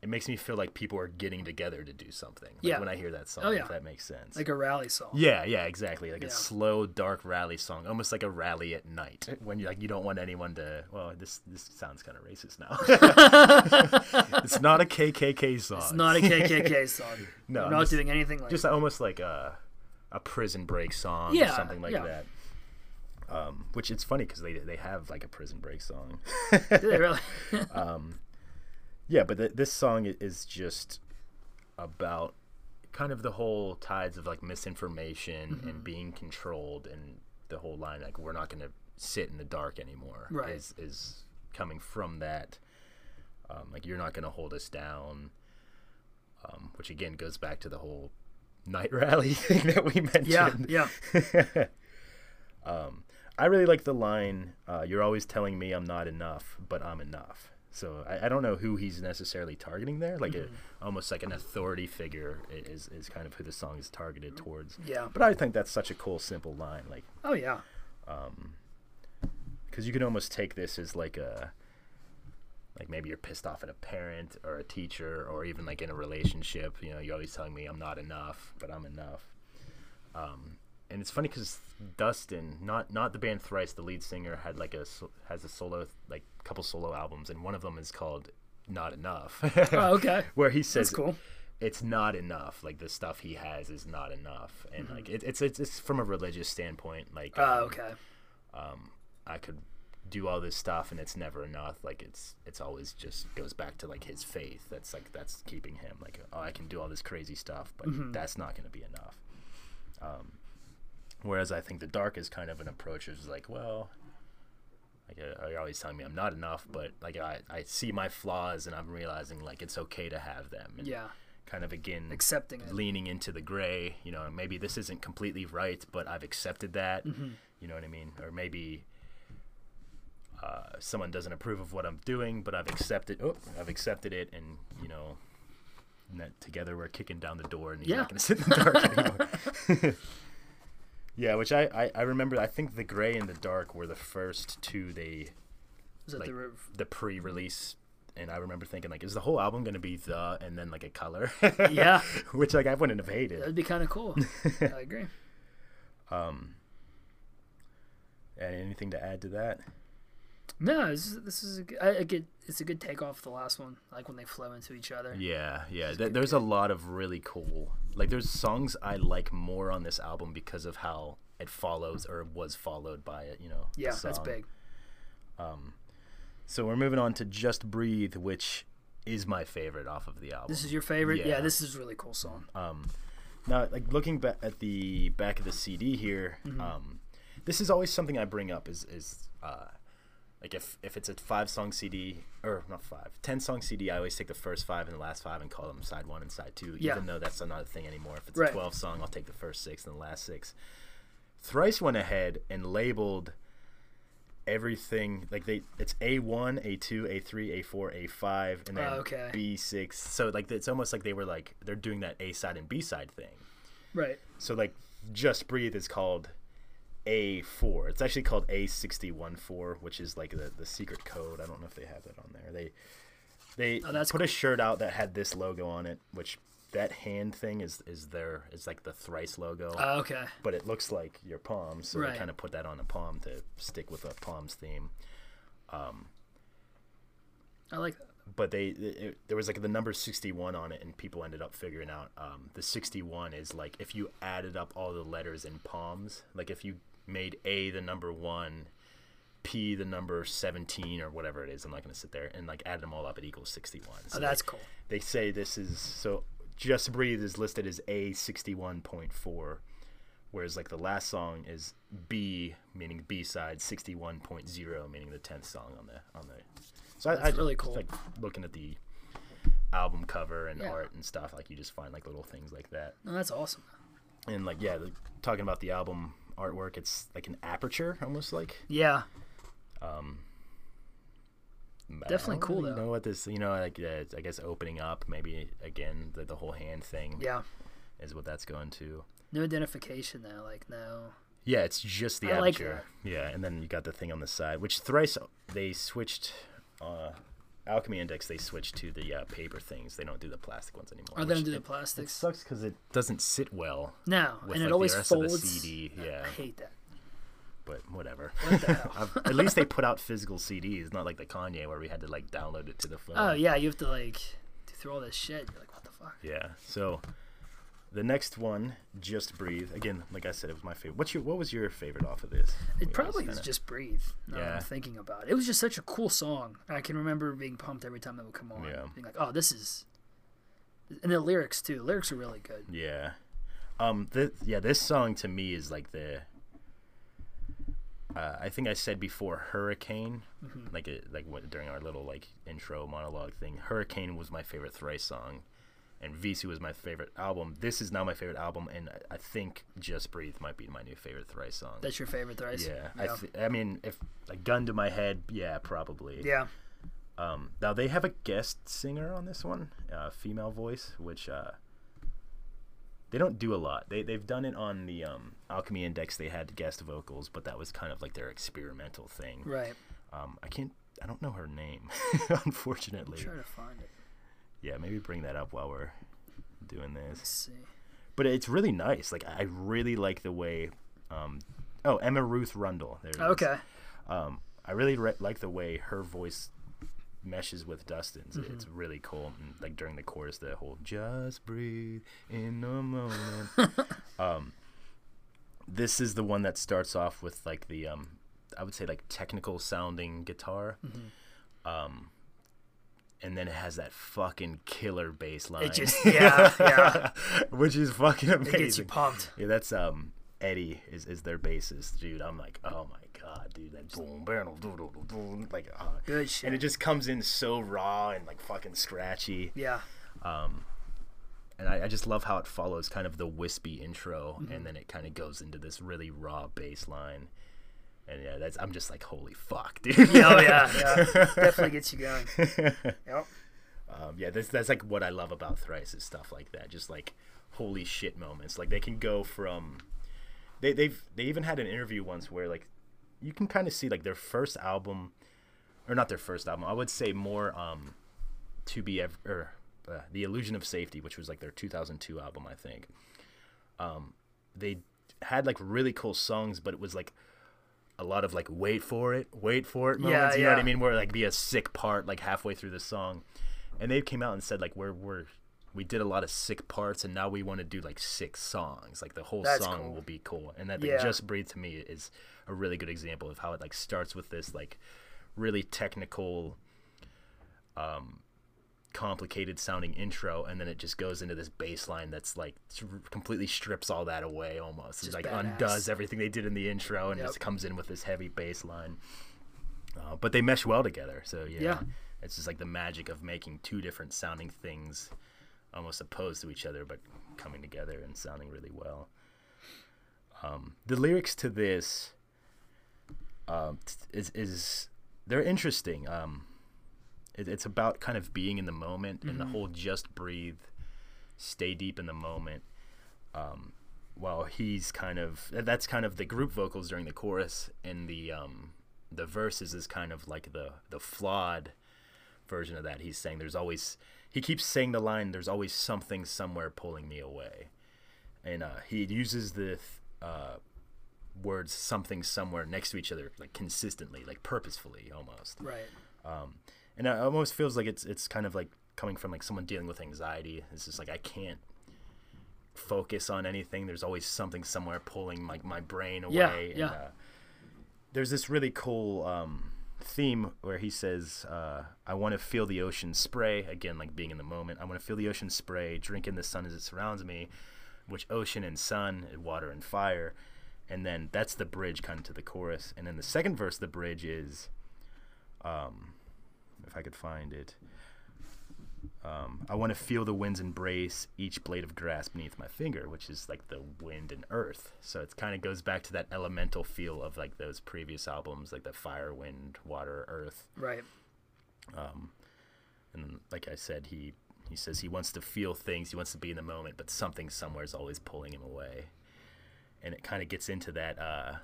It makes me feel like people are getting together to do something. Like Yeah. When I hear that song, Oh, yeah. if that makes sense. like a rally song. yeah, yeah, exactly. Like Yeah. a slow, dark rally song, almost like a rally at night when you like you don't want anyone to. Well, this this sounds kind of racist now. it's not a KKK song. It's not a KKK song. No, I'm not just- doing anything like just almost like a a prison break song Yeah, or something like yeah. that. Um, which it's funny because they they have like a prison break song. Do they really? Yeah, but th- this song is just about kind of the whole tides of like misinformation Mm-hmm. and being controlled and the whole line like we're not going to sit in the dark anymore Right. is is coming from that um, like you're not going to hold us down um, which again goes back to the whole night rally thing that we mentioned yeah, yeah. I really like the line, uh, "You're always telling me I'm not enough, but I'm enough." So I, I don't know who he's necessarily targeting there. Like Mm-hmm. a, almost like an authority figure is is kind of who the song is targeted towards. Yeah. But I think that's such a cool, simple line. Like Oh yeah. because you can almost take this as like a like maybe you're pissed off at a parent or a teacher or even like in a relationship you know you're always telling me i'm not enough but i'm enough um, and it's funny because dustin not not the band thrice the lead singer had like a has a solo like couple solo albums and one of them is called not enough Oh, okay. where he says That's cool. it's not enough like the stuff he has is not enough and like it, it's, it's it's from a religious standpoint like Oh, um, okay. I could do all this stuff and it's never enough. Like it's it's always just goes back to like his faith. That's like that's keeping him like oh I can do all this crazy stuff, but that's not going to be enough. Um, whereas I think the dark is kind of an approach is like well. Like uh, you're always telling me I'm not enough, but like I, I see my flaws and I'm realizing like it's okay to have them. And Yeah. Kind of again Accepting it. leaning into the gray. You know, maybe this isn't completely right, but I've accepted that. Mm-hmm. You know what I mean? Or maybe uh, someone doesn't approve of what I'm doing, but I've accepted. Oh, I've accepted it, and you know, and that together we're kicking down the door, and Yeah. not going to sit in the dark anymore. yeah, which I, I I remember. I think the gray and the dark were the first two they Was that like the re- the pre-release. And I remember thinking, like, is the whole album gonna be the and then like a color? Yeah. Which like I wouldn't have hated. That'd be kind of cool. I agree. And anything to add to that? No, this is, this is a good, I, I it's a good take off the last one, like when they flow into each other. Yeah, yeah. Th- there's a lot of really cool. Like, there's songs I like more on this album because of how it follows or was followed by it. You know. Yeah, that's big. Um, So we're moving on to "Just Breathe," which is my favorite off of the album. This is your favorite? Yeah, Yeah. this is a really cool song. Um, now, like looking back at the back of the CD here, Mm-hmm. um, this is always something I bring up. Is is uh, like if if it's a five song CD or not five, ten song CD, I always take the first five and the last five and call them side one and side two. Yeah. Even though that's not a thing anymore. If it's Right. a twelve song, I'll take the first six and the last six. Thrice went ahead and labeled everything like they it's A1, A2, A3, A4, A5 and then Oh, okay. B6. So like it's almost like they were like they're doing that A side and B side thing. Right. So like Just Breathe is called A4. It's actually called A614, which is like the, the secret code. I don't know if they have that on there. They they Oh, that's put a shirt out that had this logo on it, which that hand thing is is their is like the thrice logo. Oh, okay. but it looks like your palm, so Right. they kind of put that on a palm to stick with a palms theme. Um, I like that. but they it, there was like the number 61 on it and people ended up figuring out um, the 61 is like if you added up all the letters in palms like if you made a the number one p the number 17 or whatever it is i'm not going to sit there and like add them all up it equals 61 so Oh, that's they, cool. they say this is so just breathe is listed as a 61.4 whereas like the last song is b meaning b side 61.0 meaning the 10th song on the on the so I, That's I really cool. like looking at the album cover and Yeah. art and stuff like you just find like little things like that No, that's awesome. and like yeah the, talking about the album artwork it's like an aperture almost like Yeah. I Definitely cool, really though. know what this you know like uh, i guess opening up maybe again the, the whole hand thing Yeah. is what that's going to No identification though. Like no. Yeah, it's just the I like aperture. yeah, and then you got the thing on the side, which thrice they switched. Uh, Alchemy Index they switched to the uh, paper things. They don't do the plastic ones anymore. Or they don't do the it- It sucks because it doesn't sit well. No, with, and like, it the always rest of the folds. CD, yeah. I hate that. But whatever. What the hell? At least they put out physical CDs, not like the Kanye where we had to like download it to the phone. Oh yeah, you have to like do through all this shit. You're like, what the fuck? Yeah. So the next one, Just Breathe. Again, like I said, it was my favorite. What's your what was your favorite off of this? It probably is kinda- just breathe. That Yeah. I'm thinking about it. It was just such a cool song. I can remember being pumped every time it would come on. Yeah. Being like, oh, this is. And the lyrics too. The lyrics are really good. Yeah. Um. Th- yeah. This song to me is like the. Uh, I think I said before Hurricane, Mm-hmm. like it, like what, during our little like intro monologue thing. Hurricane was my favorite Thrice song, and Vheissu was my favorite album. This is now my favorite album, and I, I think Just Breathe might be my new favorite Thrice song. That's your favorite thrice. yeah, Yeah. I, th- I mean, if a gun to my head, yeah, probably. yeah. Um, now they have a guest singer on this one, uh, female voice, which uh, they don't do a lot. They they've done it on the um, Alchemy Index. They had guest vocals, but that was kind of like their experimental thing. Right. Um, I can't. I don't know her name, unfortunately. Try to find it. Yeah, maybe bring that up while we're doing this. see. But it's really nice. Like I really like the way. Um, oh, Emma Ruth Rundle. There. Okay. Um, I really re- like the way her voice meshes with Dustin's. Mm-hmm. It's really cool. And, like during the chorus, the whole "just breathe in a moment." um, this is the one that starts off with like the um, I would say like technical sounding guitar. Mm-hmm. Um, and then it has that fucking killer bass line. It just yeah yeah. which is fucking amazing. It gets you pumped. Yeah, that's um Eddie is, is their bassist, dude. I'm like, oh my god, dude, that boom, boom, like, uh, Good shit. and it just comes in so raw and like fucking scratchy. Yeah. Um And I, I just love how it follows kind of the wispy intro, Mm-hmm. and then it kind of goes into this really raw bass line. And yeah, that's I'm just like, holy fuck, dude. Yeah, oh yeah, yeah. Definitely gets you going. Yep. um, yeah, that's that's like what I love about Thrice is stuff like that. Just like holy shit moments. Like they can go from they they've they even had an interview once where like you can kind of see like their first album or not their first album. I would say more um to be ever or uh, the illusion of safety, which was like their 2002 album, I think. Um, they had like really cool songs, but it was like a lot of like wait for it, wait for it moments. Yeah, you know what I mean? Where like be a sick part like halfway through the song, and they came out and said like we're we're we did a lot of sick parts, and now we want to do like six songs. Like the whole That's song cool. will be cool, and that Yeah. just breathe to me is a really good example of how it like starts with this like really technical um, complicated sounding intro and then it just goes into this bass line that's like completely strips all that away almost like badass. undoes everything they did in the intro and Yep. just comes in with this heavy bass line uh, but they mesh well together so yeah, Yeah. it's just like the magic of making two different sounding things almost opposed to each other but coming together and sounding really well um, the lyrics to this um, t- is is they're interesting. Um, it, it's about kind of being in the moment and the whole just breathe, stay deep in the moment. Um, while he's kind of that's kind of the group vocals during the chorus and the um, the verses is kind of like the the flawed version of that. He's saying there's always he keeps saying the line there's always something somewhere pulling me away, and uh, he uses the uh, words something somewhere next to each other like consistently like purposefully almost Right. And it almost feels like it's it's kind of like coming from like someone dealing with anxiety. It's just like i can't focus on anything. There's always something somewhere pulling like my brain away. Yeah, and, yeah. uh, there's this really cool um, theme where he says uh, i want to feel the ocean spray. Again like being in the moment. I want to feel the ocean spray drink in the sun as it surrounds me which ocean and sun and water and fire. And then that's the bridge kind of to the chorus. And then the second verse of the bridge is um, if I could find it. Um, I want to feel the wind's embrace each blade of grass beneath my finger, which is like the wind and earth. So it kind of goes back to that elemental feel of like those previous albums, like the fire, wind, water, earth. Right. And like I said, he he says he wants to feel things, he wants to be in the moment, but something somewhere is always pulling him away. and it kind of gets into that. Uh,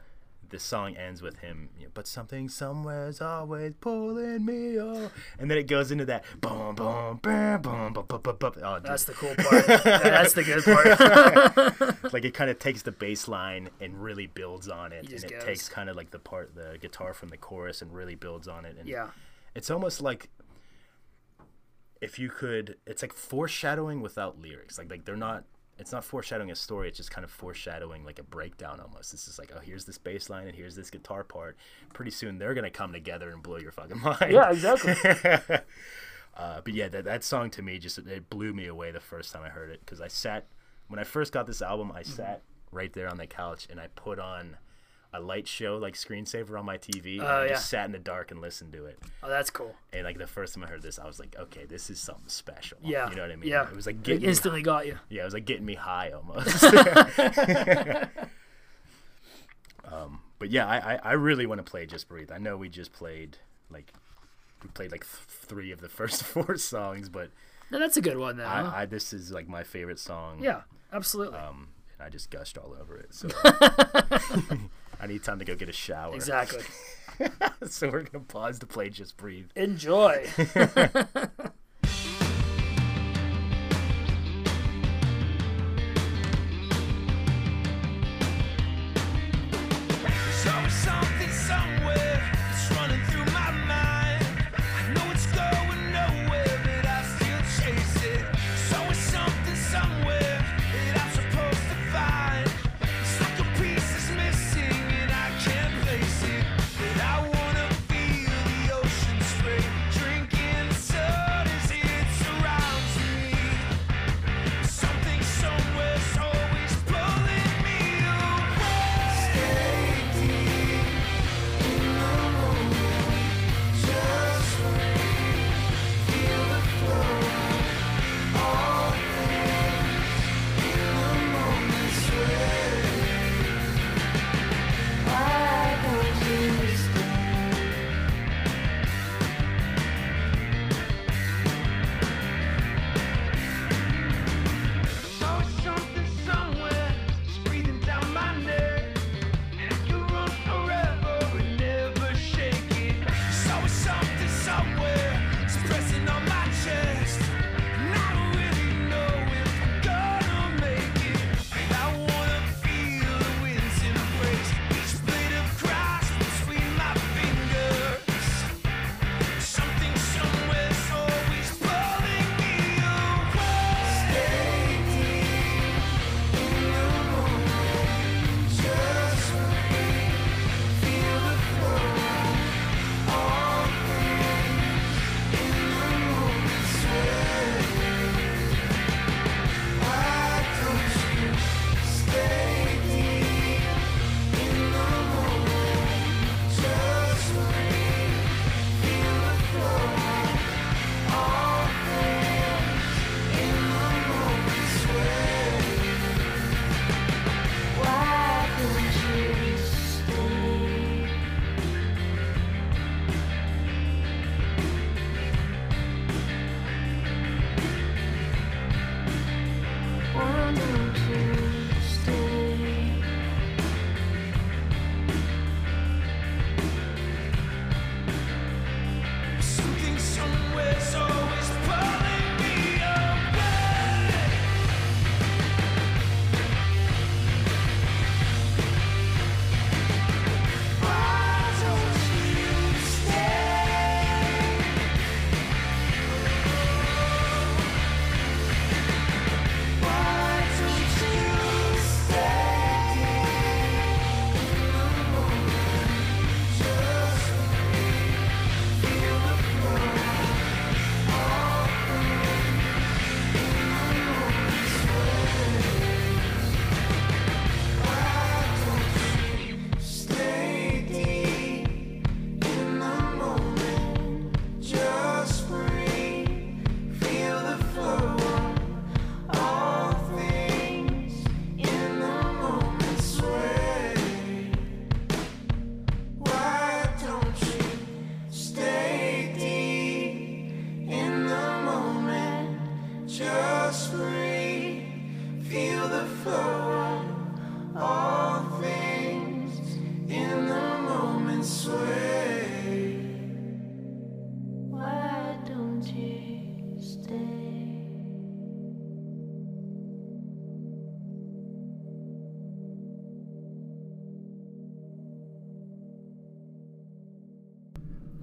the song ends with him, you know, but something somewhere's always pulling me on, and then it goes into that boom, boom, boom, boom, boom, boom, boom, boom. Oh, dude. That's the cool part. That's the good part. like it kind of takes the bass line and really builds on it, and it goes. takes kind of like the part, the guitar from the chorus, and really builds on it. And yeah. it's almost like if you could it's like foreshadowing without lyrics like like they're not it's not foreshadowing a story it's just kind of foreshadowing like a breakdown almost. It's just like oh here's this bass line and here's this guitar part. Pretty soon they're gonna come together and blow your fucking mind. Yeah, exactly. uh, but yeah that, that song to me just it blew me away the first time i heard it because i sat when i first got this album i sat right there on the couch and i put on a light show like screensaver on my tv and Oh, i yeah. just sat in the dark and listened to it Oh, that's cool. and like the first time I heard this, I was like, okay, this is something special. Yeah. you know what I mean. Yeah. it was like It getting me, instantly got you. yeah, it was like getting me high almost. um, but yeah, I, I I really want to play Just Breathe. I know we just played like we played like th- three of the first four songs, but No, that's a good one, though. huh? I, I this is like my favorite song. yeah, absolutely. Um, and I just gushed all over it. So I need time to go get a shower. exactly. so we're gonna pause to play Just Breathe. Enjoy.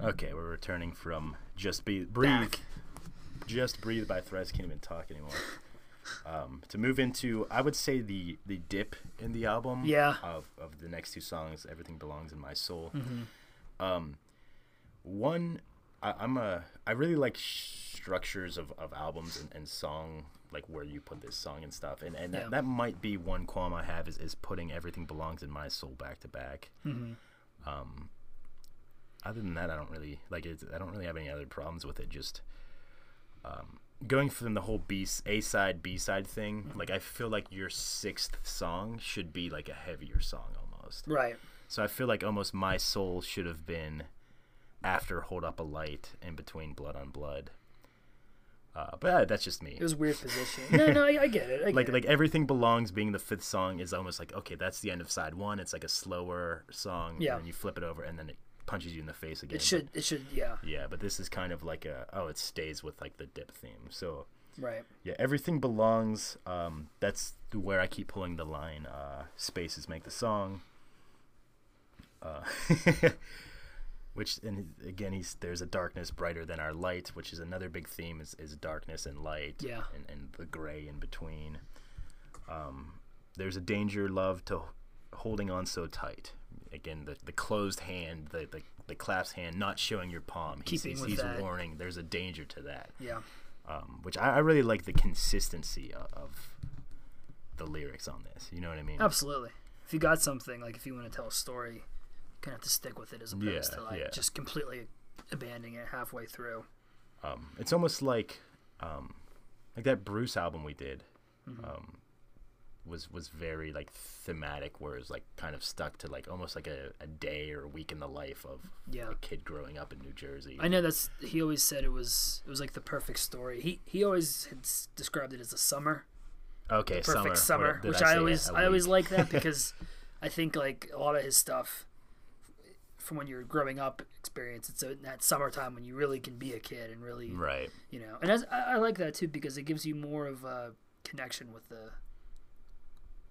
Okay, we're returning from Just Be Breathe. Back. Just Breathe by Thresh. Can't even talk anymore. Um, to move into, I would say the the dip in the album. Yeah. Of of the next two songs, Everything Belongs in My Soul. Mm-hmm. Um, one, I, I'm a I really like sh- structures of, of albums and, and song like where you put this song and stuff and and Yeah. that, that might be one qualm I have is, is putting everything belongs in my soul back to back. Mm-hmm. Um, other than that, I don't really like it. I don't really have any other problems with it. Just um, going from the whole B A side B side thing. Mm-hmm. Like I feel like your sixth song should be like a heavier song almost. Right. So I feel like almost my soul should have been after Hold Up a Light in between Blood on Blood. Uh, but uh, that's just me. It was a weird position. No, no, I, I get it. I get like it. like everything belongs being the fifth song is almost like okay that's the end of side one it's like a slower song Yeah. and you flip it over and then it punches you in the face again it should. It should. Yeah. Yeah but this is kind of like a oh it stays with like the dip theme so Right. yeah everything belongs um that's where i keep pulling the line uh spaces make the song uh which and again he's there's a darkness brighter than our light which is another big theme is, is darkness and light Yeah. and, and the gray in between um there's a danger love to holding on so tight again the, the closed hand the, the the clasped hand not showing your palm he's, Keeping he's, he's that. warning there's a danger to that Yeah. um, which I, I really like the consistency of, of the lyrics on this. You know what I mean? Absolutely. If you got something like if you want to tell a story, you kind of have to stick with it as opposed Yeah, to like yeah. just completely abandoning it halfway through. Um, it's almost like um, like that Bruce album we did Mm-hmm. um, was was very like thematic, where it's like kind of stuck to like almost like a, a day or a week in the life of Yeah. a kid growing up in New Jersey. I know that's he always said it was it was like the perfect story. He he always had described it as a summer, Okay, perfect summer, summer, What- which I, I always I always like that because I think like a lot of his stuff from when you're growing up experience it's in that summertime when you really can be a kid and really right. you know and as, I, I like that too because it gives you more of a connection with the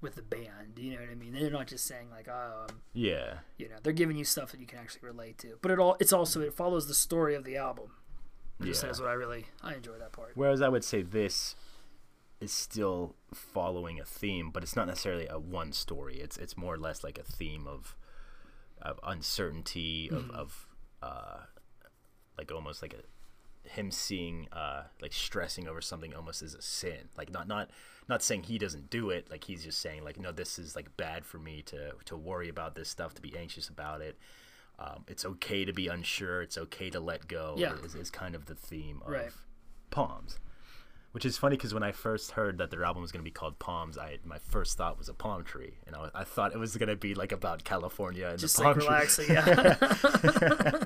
with the band you know what i mean they're not just saying like oh um, Yeah, you know they're giving you stuff that you can actually relate to but it all it's also it follows the story of the album yeah. that's what i really i enjoy that part Whereas I would say this is still following a theme, but it's not necessarily a one story. It's it's more or less like a theme of of uncertainty of Mm-hmm. of uh, like almost like a him seeing uh like stressing over something almost as a sin. Like not not not saying he doesn't do it. Like he's just saying like no, this is like bad for me to to worry about this stuff, to be anxious about it. Um, it's okay to be unsure. It's okay to let go. Yeah. is, is kind of the theme of Right. Palms. Which is funny because when I first heard that their album was going to be called Palms, I my first thought was a palm tree, and I, I thought it was going to be like about California and just the like palm relaxing yeah.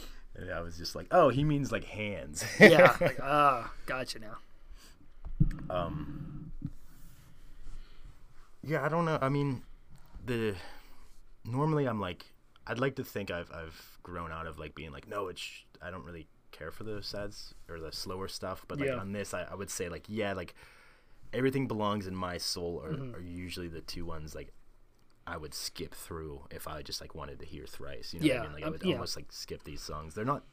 And I was just like, oh, he means like hands. yeah like ah gotcha now um, yeah, I don't know. I mean, the normally I'm like, I'd like to think I've I've grown out of like being like, no, it's I don't really care for the sads or the slower stuff, but like Yeah. on this, I, I would say like, yeah, like everything belongs in my soul are, Mm-hmm. are usually the two ones like I would skip through if I just like wanted to hear thrice. You know what I mean? Like I um, would yeah. almost like skip these songs. They're not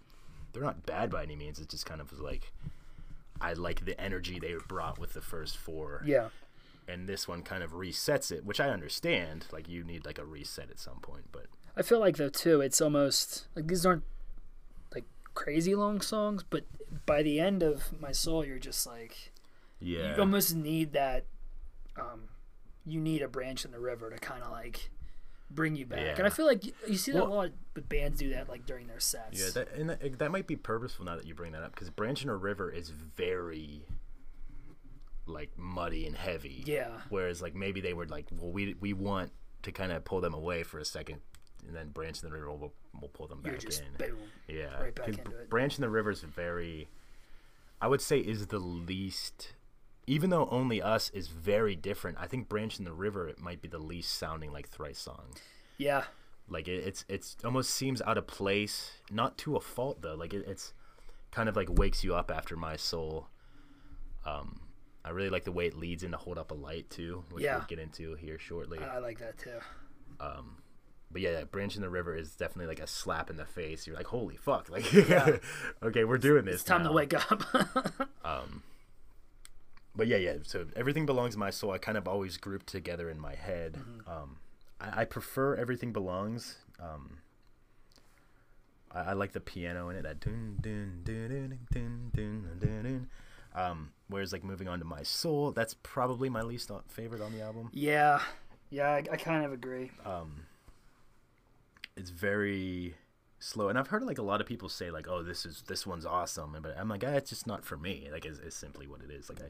they're not bad by any means. It's just kind of like I like the energy they brought with the first four. yeah And this one kind of resets it, which I understand. Like you need like a reset at some point, but I feel like though too, it's almost like these aren't like crazy long songs, but by the end of my soul, you're just like yeah. you almost need that. Um, you need a branch in the river to kind of like bring you back, and I feel like you, you see that Well- a lot. But bands do that like during their sets. Yeah, that, and that, that might be purposeful now that you bring that up because Branch in a River is very like muddy and heavy. Yeah. Whereas like maybe they were like, well, we we want to kind of pull them away for a second, and then Branch in the River will will pull them back just in. boom. Yeah, right back into it. Branch in the River is very, I would say, is the least. Even though only us is very different, I think Branch in the River it might be the least sounding like Thrice song. Yeah, Like it, it's it's almost seems out of place, not to a fault though. Like it, it's kind of like wakes you up after my soul. Um, I really like the way it leads into hold up a light too, which Yeah. we'll get into here shortly. I, I like that too. but yeah, Branch in the River is definitely like a slap in the face. You're like, holy fuck! Like, Yeah. okay, we're doing this. It's time to wake up. but yeah, yeah. So everything belongs in my soul. I kind of always group together in my head. Mm-hmm. Um, I, I, prefer everything belongs. Um, I, I, like the piano in it. That dun dun dun dun dun dun dun. dun. Um, whereas like moving on to my soul, that's probably my least uh, favorite on the album. Yeah, yeah, I, I kind of agree. Um, it's very slow and i've heard like a lot of people say like oh this is this one's awesome but i'm like ah, it's just not for me like it's, it's simply what it is like i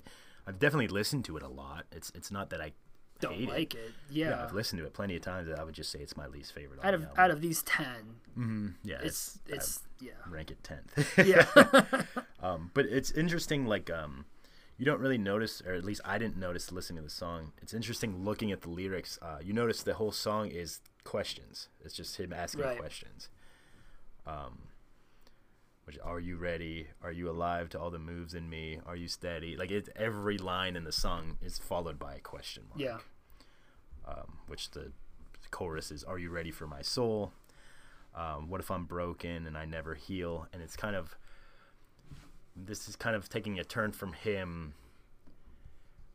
I've definitely listened to it a lot. It's it's not that I Don't hate like it. it. Yeah. I've listened to it plenty of times. I would just say it's my least favorite. Out of out of these ten, yeah, it's it's yeah rank it tenth. yeah um, but it's interesting. Like, um, you don't really notice, or at least I didn't notice listening to the song. It's interesting looking at the lyrics. Uh, you notice the whole song is questions. It's just him asking Right. questions. Um, which are you ready? Are you alive to all the moves in me? Are you steady? Like it, every line in the song is followed by a question mark. yeah um, which the chorus is "Are you ready for my soul?" Um, what if I'm broken and I never heal? And it's kind of this is kind of taking a turn from him,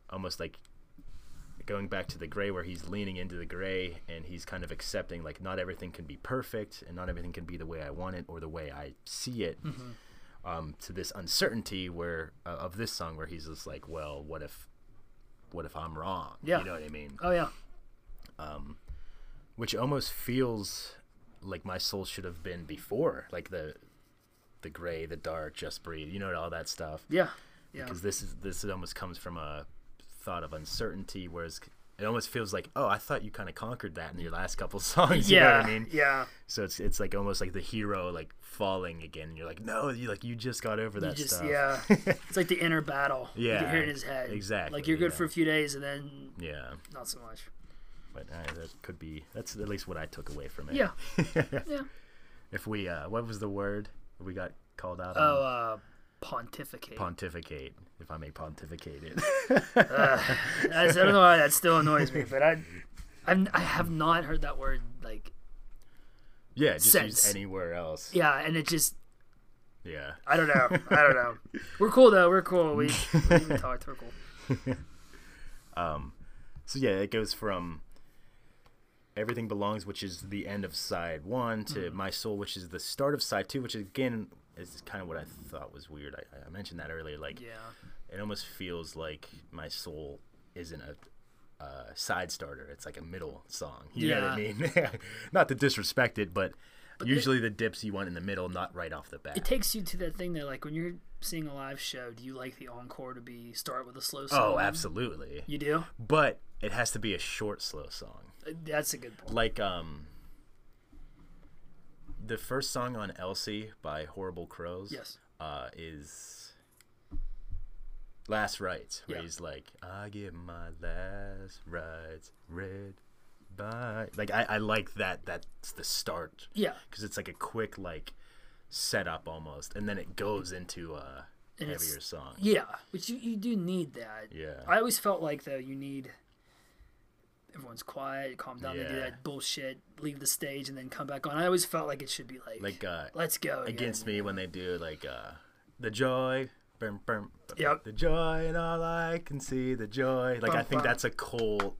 almost like going back to the gray, where he's leaning into the gray and he's kind of accepting like not everything can be perfect and not everything can be the way I want it or the way I see it. Um, to this uncertainty where uh, of this song where he's just like, well, what if, what if I'm wrong? Yeah. you know what I mean oh yeah Um, which almost feels like my soul should have been before like the the gray the dark just breathe you know all that stuff yeah yeah because this is this almost comes from a thought of uncertainty whereas it almost feels like oh i thought you kind of conquered that in your last couple songs you yeah know what i mean? yeah. So it's it's like almost like the hero like falling again and you're like no you like you just got over you that just stuff. yeah. It's like the inner battle you Yeah, can hear in his head. exactly, like you're good yeah. for a few days and then yeah. not so much. But uh, that could be that's at least what i took away from it. Yeah. Yeah. If we uh what was the word we got called out on? oh uh pontificate pontificate, if I may pontificate it. That's- I don't know why that still annoys me but I I'm, I have not heard that word like yeah, just use anywhere else. yeah and it just Yeah. I don't know I don't know we're cool though we're cool we, we can talk we're cool um, So yeah, it goes from everything belongs, which is the end of side one, to Mm-hmm. my soul, which is the start of side two, which again is kind of what I thought was weird. I, I mentioned that earlier. Like, yeah it almost feels like my soul isn't a uh, side starter. It's like a middle song. You know what I mean? not to disrespect it, but, usually the dips you want in the middle, not right off the bat. it takes you to that thing that like when you're seeing a live show do you like the encore to be start with a slow song oh, absolutely. you do But it has to be a short, slow song. that's a good point Like um, the first song on Elsie by Horrible Crowes. yes Uh, is Last Rites, where Yeah. he's like, "I give my last rites read by." Like I, I like that. That's the start yeah because it's like a quick like setup almost, and then it goes into a And heavier song. yeah but you, you do need that Yeah. I always felt like though you need everyone's quiet calm down they do that bullshit leave the stage and then come back on I always felt like it should be like Like uh, let's go again. against me when they do like uh the joy Yep. the joy and all i can see the joy like i think that's a cool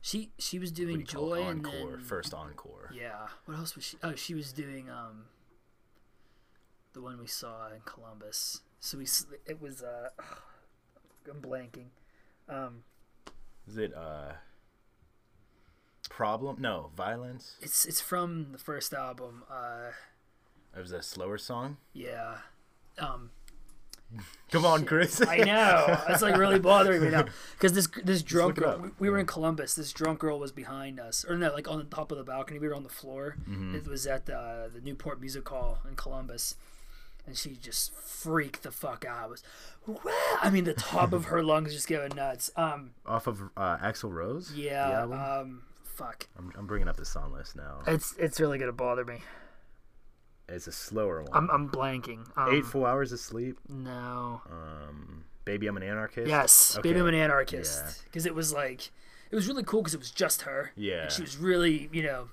she she was doing do you call it? joy and encore then first encore yeah what else was she oh she was doing um the one we saw in Columbus so we it was uh I'm blanking um is it uh problem no violence it's it's from the first album uh it was a slower song yeah um come on chris I know. It's like really bothering me now because this this drunk girl. We, we were in Columbus. This drunk girl was behind us, or no, like on the top of the balcony. We were on the floor. Mm-hmm. It was at the the Newport Music Hall in Columbus, and she just freaked the fuck out. I was, "Wow." I mean, the top of her lungs just going nuts. Um, off of uh Axl Rose yeah. Um, fuck. I'm, I'm bringing up the song list now It's it's really gonna bother me. it's a slower one I'm I'm blanking. Um, eight full hours of sleep No. um baby i'm an anarchist Yes, Okay. Baby I'm an Anarchist. Yeah. Because it was like, it was really cool because it was just her. Yeah. And she was really, you know,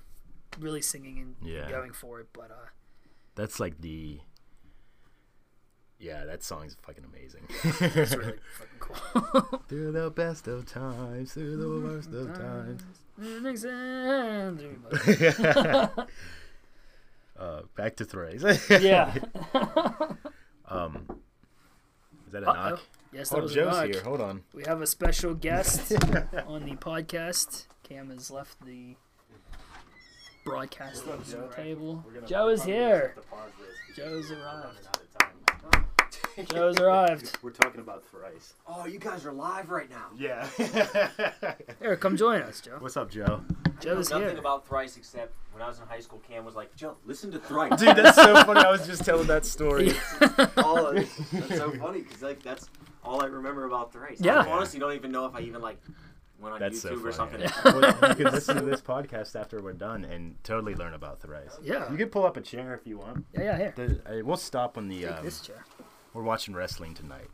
really singing and Yeah. going for it. But uh, That's like the. Yeah, that song's fucking amazing. it's really fucking cool. through the best of times, through the worst of times. Uh, back to thrice. yeah. um, is that a Uh-oh. knock? Yes, that Oh, was a Joe's knock. here. Hold on. We have a special guest on the podcast. Cam has left the broadcast table. Joe is here. Joe's arrived. Joe's arrived. We're talking about thrice. Oh, you guys are live right now. Yeah. Here, come join us, Joe. What's up, Joe? I know Joe's nothing here. about Thrice except when I was in high school, Cam was like, Joe, listen to Thrice. Dude, that's so funny. I was just telling that story. all of, that's so funny because like that's all I remember about Thrice. Yeah. I honestly don't even know if I even like went on That's so YouTube or something. well, you can listen to this podcast after we're done and totally learn about thrice. Yeah. You can pull up a chair if you want. Yeah, yeah, here. The, uh, we'll stop when the Take um, this chair. We're watching wrestling tonight.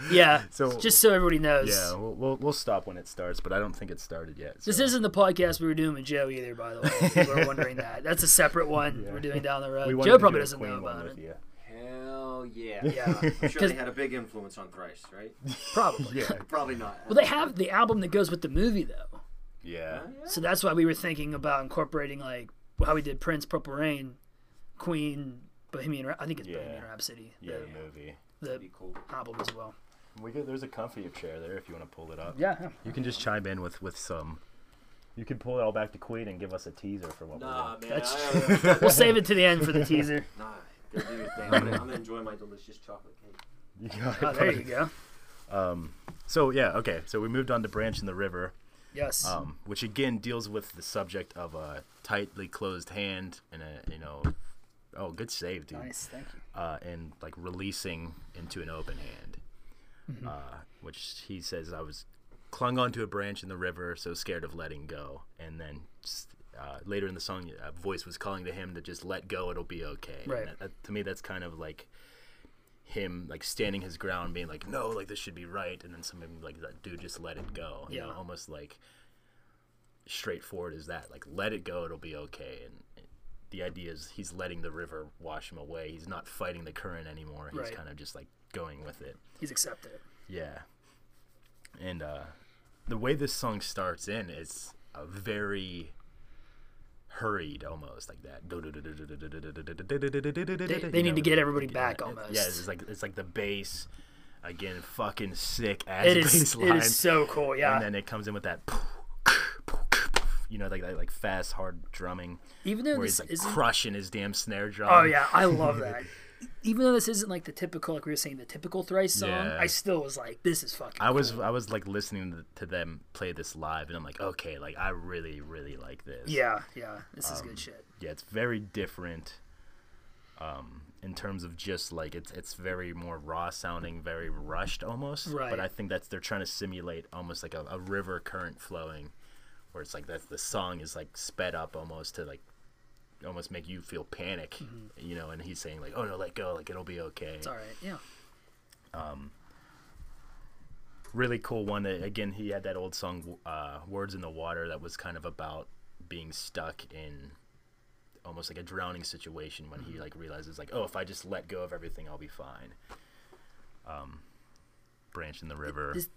Yeah. So Just so everybody knows. yeah, we'll, we'll we'll stop when it starts, but I don't think it started yet. This isn't the podcast we were doing with Joe either, by the way. if People are wondering that. That's a separate one Yeah. we're doing down the road. Joe probably do doesn't Queen know about it. you. Hell yeah. Yeah. I'm sure 'Cause- they had a big influence on Thrice, right? Probably. Yeah, Probably not. Well, they have the album that goes with the movie, though. Oh, yeah. So that's why we were thinking about incorporating like how we did Prince, Purple Rain, Queen, Bohemian. Ra- I think it's Yeah. Bohemian Rhapsody. Yeah, the, the movie. the That'd be cool. album as well. We could, there's a comfy chair there if you want to pull it up. Yeah. You can just chime in with with some. You can pull it all back to Queen and give us a teaser for what Nah, we're man. That's I, We'll save it to the end for the teaser. nah, go do your thing. I'm gonna, I'm gonna enjoy my delicious chocolate cake. doing. You got it, Oh, there you go. Um, so yeah, okay. So we moved on to Branch in the River, Yes. um, which again deals with the subject of a tightly closed hand and a you know, oh, good save, dude. nice. Thank you. Uh, and like releasing into an open hand, Mm-hmm. uh, which he says I was clung onto a branch in the river, so scared of letting go. And then uh, later in the song, a voice was calling to him to just let go. It'll be okay. And Right. that- that- to me, that's kind of like him like standing his ground, being like, no, like this should be right, and then something like that, dude, just let it go. You know, Yeah. almost like straightforward as that. Like, let it go, it'll be okay. And the idea is he's letting the river wash him away. He's not fighting the current anymore. He's Right. kind of just like going with it. He's accepted it. Yeah. And uh, the way this song starts in is a very hurried almost like that. They, they need to get everybody back almost. Yeah, it's like it's like the bass again, fucking sick ass It is. bass line. is so cool. Yeah. And then it comes in with that, you know, like that like fast hard drumming Even though where this he's like crushing his damn snare drum. Oh yeah, I love that. Even though this isn't like the typical, like we were saying, the typical thrice song, Yeah. I still was like, this is fucking. I was cool. I was like listening to- them play this live, and I'm like, okay, like I really really like this. Yeah, yeah. This is Um, good shit. yeah, it's very different. Um, in terms of just like it's it's very more raw sounding, very rushed almost. Right. But I think that's they're trying to simulate almost like a, a river current flowing, where it's like that the song is like sped up almost to like almost make you feel panic, you know. And he's saying like, oh no, let go, like it'll be okay. It's all right. Yeah. really cool one that again he had that old song uh, words in the water that was kind of about being stuck in almost like a drowning situation when he like realizes like oh if i just let go of everything i'll be fine um branch in the river This-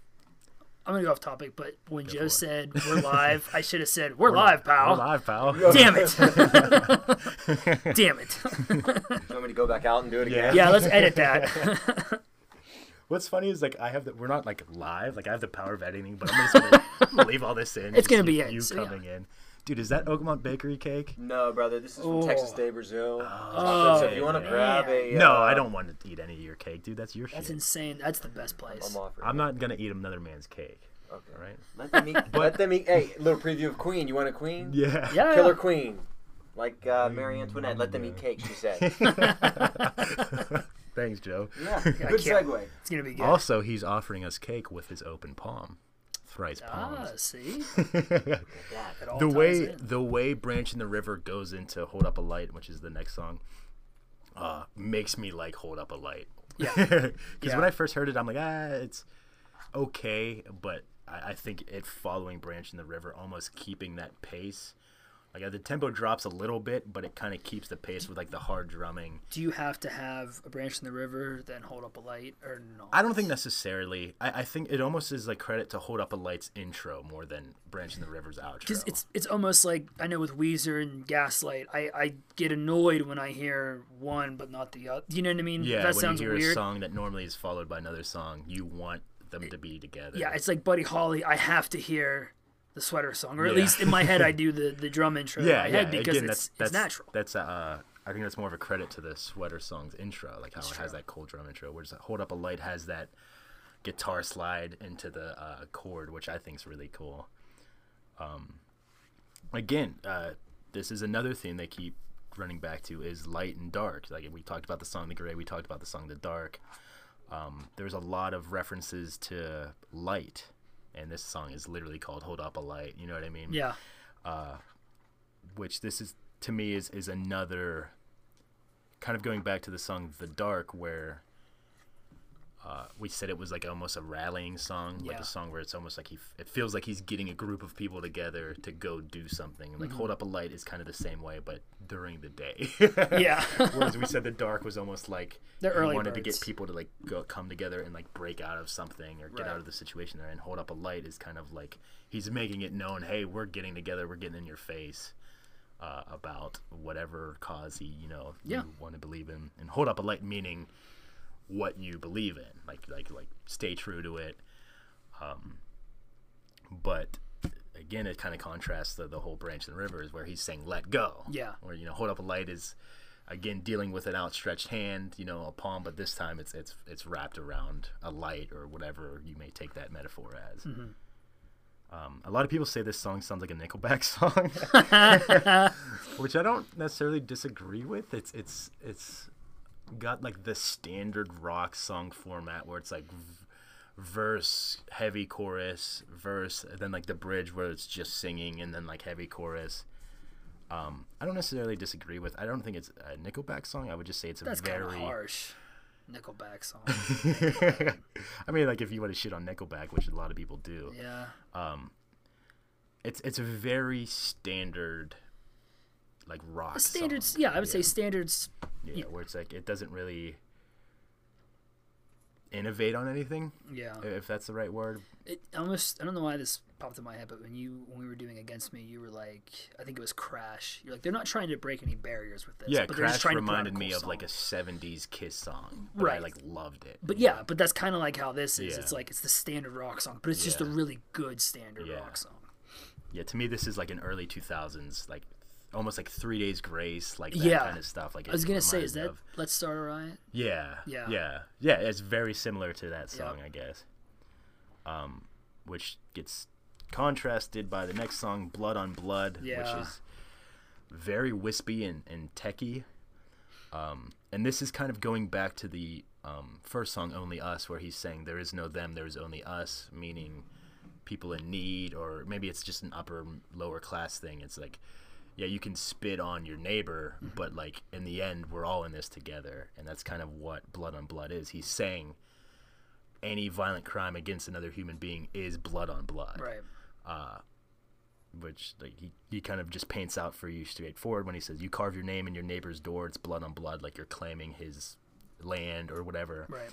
I'm gonna go off topic, but when for Joe said we're live, I should have said we're, live, pal. We're live pal Damn it! Damn it! You want me to go back out and do it again? Yeah, let's edit that. what's funny is like i have the we're not like live like i have the power of editing but i'm just gonna, I'm gonna leave all this in It's gonna with be in, you so yeah. coming in dude is that oakmont bakery cake No, brother, this is from Oh. Texas de Brazil. Oh, so if you want to grab a. no uh, i don't want to eat any of your cake dude that's your shit. That's shit insane. That's the best place. I'm offering. i'm not gonna eat another man's cake Okay. all right Let them eat. let them eat. Hey, little preview of Queen. You want a Queen? yeah Yeah. Killer Queen. Like uh, Marie Antoinette. Let them eat cake, she said. thanks joe Yeah, good segue. It's gonna be good. Also, he's offering us cake with his open palm. Thrice ah, palms. see, Yeah. the way in. the way Branch in the River goes into Hold Up a Light, which is the next song, uh, makes me like Hold Up a Light. Yeah. Because Yeah. when I first heard it, I'm like, ah, it's okay, but I, I think it following Branch in the River, almost keeping that pace. Like uh, the tempo drops a little bit, but it kind of keeps the pace with like the hard drumming. Do you have to have a branch in the river, then hold up a light, or no? I don't think necessarily. I, I think it almost is like credit to Hold Up a Light's intro more than Branch in the River's outro. Because it's it's almost like I know with Weezer and Gaslight, I, I get annoyed when I hear one but not the other. You know what I mean? yeah, that when sounds you hear weird. a song that normally is followed by another song, you want them to be together. Yeah, it's like Buddy Holly. I have to hear the sweater song, or at Yeah. least in my head, I do the, the drum intro yeah, in my yeah. head because Again, it's, that's, that's it's natural. That's uh, I think that's more of a credit to the Sweater Song's intro, like how it has that cold drum intro. Whereas Hold Up a Light has that guitar slide into the uh, chord, which I think is really cool. Um, again, uh, this is another thing they keep running back to is light and dark. Like we talked about the song The Gray, we talked about the song The Dark. Um, there's a lot of references to light, and this song is literally called "Hold Up a Light." You know what I mean? yeah, uh, which this is to me is is another kind of going back to the song "The Dark," where uh, we said it was like almost a rallying song, like Yeah. a song where it's almost like he f- it feels like he's getting a group of people together to go do something. Like Mm-hmm. "Hold Up a Light" is kind of the same way, but during the day. yeah. Whereas we said "The Dark" was almost like The he early wanted to get people to like go come together and like break out of something or get Right. out of the situation there. And "Hold Up a Light" is kind of like he's making it known, hey, we're getting together, we're getting in your face uh, about whatever cause he you know Yeah. you want to believe in, and hold up a light meaning what you believe in, like like like stay true to it. Um, but again, it kind of contrasts the, the whole branch and the rivers where he's saying let go. Yeah. Where you know hold up a light is again dealing with an outstretched hand, you know, a palm, but this time it's it's it's wrapped around a light or whatever you may take that metaphor as. Mm-hmm. Um, a lot of people say this song sounds like a Nickelback song, which I don't necessarily disagree with. It's it's it's got like the standard rock song format where it's like v- verse, heavy chorus, verse, and then like the bridge where it's just singing and then like heavy chorus. Um, I don't necessarily disagree with. I don't think it's a Nickelback song. I would just say it's a That's very. harsh. Nickelback song. I mean, like if you want to shit on Nickelback, which a lot of people do, yeah. Um, it's it's a very standard, like rock. Standards. song. Yeah, I would say standards. Yeah, where it's like it doesn't really innovate on anything, Yeah. if that's the right word. It almost. I don't know why this popped in my head, but when you when we were doing against me, you were like, I think it was Crash. You're like, they're not trying to break any barriers with this. Yeah, but Crash trying to put reminded me cool of like a '70s Kiss song, but I Right. like loved it. But yeah, but that's kind of like how this is. Yeah. It's like it's the standard rock song, but it's just a really good standard Yeah. rock song. Yeah, to me, this is like an early 2000s, like almost like Three Days Grace, like that Yeah. kind of stuff. Like I was gonna say, is that of- Let's Start a Riot? Yeah, Yeah. yeah, yeah. It's very similar to that song, Yep. I guess. Um, which gets contrasted by the next song, "Blood on Blood," Yeah. which is very wispy and, and techy. Um, and this is kind of going back to the um, first song, "Only Us," where he's saying, "There is no them, there is only us," meaning people in need, or maybe it's just an upper lower class thing. It's like, yeah, you can spit on your neighbor, mm-hmm. but like in the end, we're all in this together, and that's kind of what blood on blood is. He's saying any violent crime against another human being is blood on blood, Right. Uh, which like he, he kind of just paints out for you straightforward when he says you carve your name in your neighbor's door, it's blood on blood, like you're claiming his land or whatever. Right.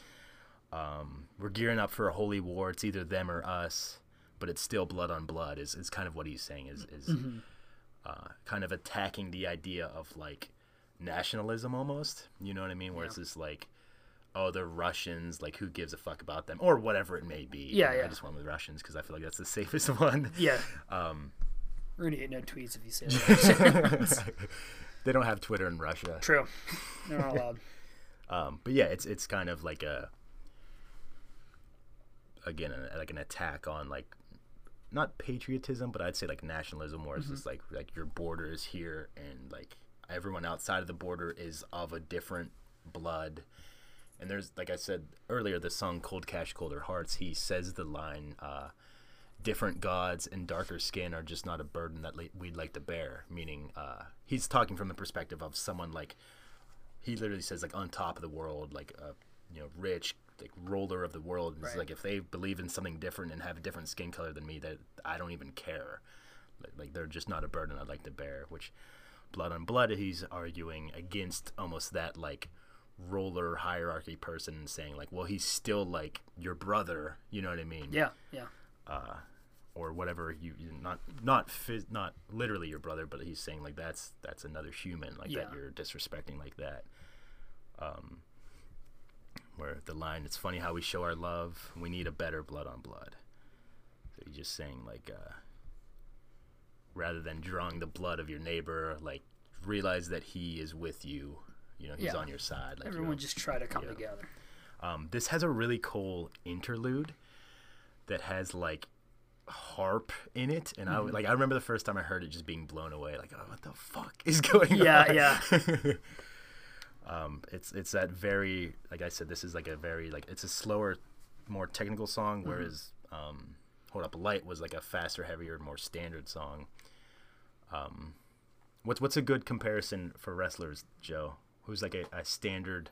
Um, We're gearing up for a holy war. It's either them or us, but it's still blood on blood. Is is kind of what he's saying. Is is mm-hmm. Uh, kind of attacking the idea of like nationalism almost. You know what I mean? Where it's just like, oh, they're Russians. Like, who gives a fuck about them or whatever it may be. Yeah, You know, yeah. I just went with Russians because I feel like that's the safest one. Yeah. Um. We're gonna get no tweets if you say that. they don't have Twitter in Russia. True. They're not allowed. Um, but yeah, it's it's kind of like a again a, like an attack on like not patriotism, but I'd say like nationalism, where it's just like like your border is here and like everyone outside of the border is of a different blood. And there's like I said earlier, the song "Cold Cash, Colder Hearts." He says the line, uh, "Different gods and darker skin are just not a burden that we'd like to bear." Meaning, uh, he's talking from the perspective of someone like he literally says like on top of the world, like uh, you know, rich, like ruler of the world. It's Right. like if they believe in something different and have a different skin color than me, that I don't even care. Like, they're just not a burden I'd like to bear. Which blood on blood, he's arguing against almost that like roller hierarchy person and saying like, well, he's still like your brother. You know what I mean? Yeah, yeah. or whatever you not not phys- not literally your brother but he's saying like that's that's another human like that you're disrespecting like that um where the line it's funny how we show our love we need a better blood on blood so you're just saying like uh rather than drawing the blood of your neighbor like realize that he is with you you know he's Yeah. on your side like Everyone just try to come yeah. together. um, this has a really cool interlude that has like harp in it, and I Mm-hmm. like I remember the first time I heard it just being blown away, like oh, what the fuck is going on? Yeah, yeah. um, it's it's that very like I said, this is like a very like it's a slower, more technical song, Mm-hmm. whereas um, Hold Up a Light was like a faster, heavier, more standard song. Um, what's what's a good comparison for wrestlers, Joe? Who's like a, a standard,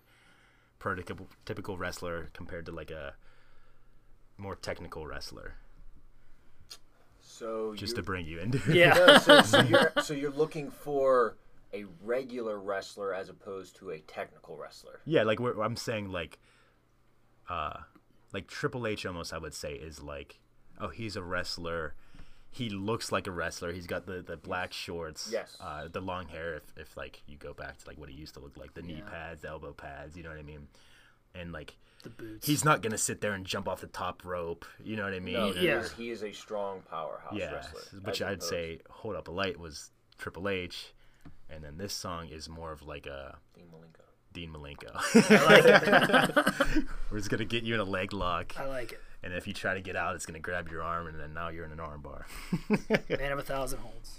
prototypical typical wrestler compared to like a more technical wrestler? So Just to bring you into Yeah. No, so, so you're so you're looking for a regular wrestler as opposed to a technical wrestler. Yeah, like we're, I'm saying, like, uh, like Triple H almost I would say is like, oh, he's a wrestler. He looks like a wrestler. He's got the, the black shorts, Yes. uh, the long hair. If, if like you go back to like what he used to look like, the knee Yeah. pads, the elbow pads, you know what I mean? And like, The boots. he's not gonna sit there and jump off the top rope. You know what I mean? No, he, Yeah. is, he is a strong powerhouse yeah. wrestler. Which I'd opposed- say, Hold Up a Light was Triple H, and then this song is more of like a Dean Malenko. Dean Malenko. I like it. We're just gonna get you in a leg lock. I like it. And if you try to get out, it's gonna grab your arm, and then now you're in an arm bar. Man of a thousand holds.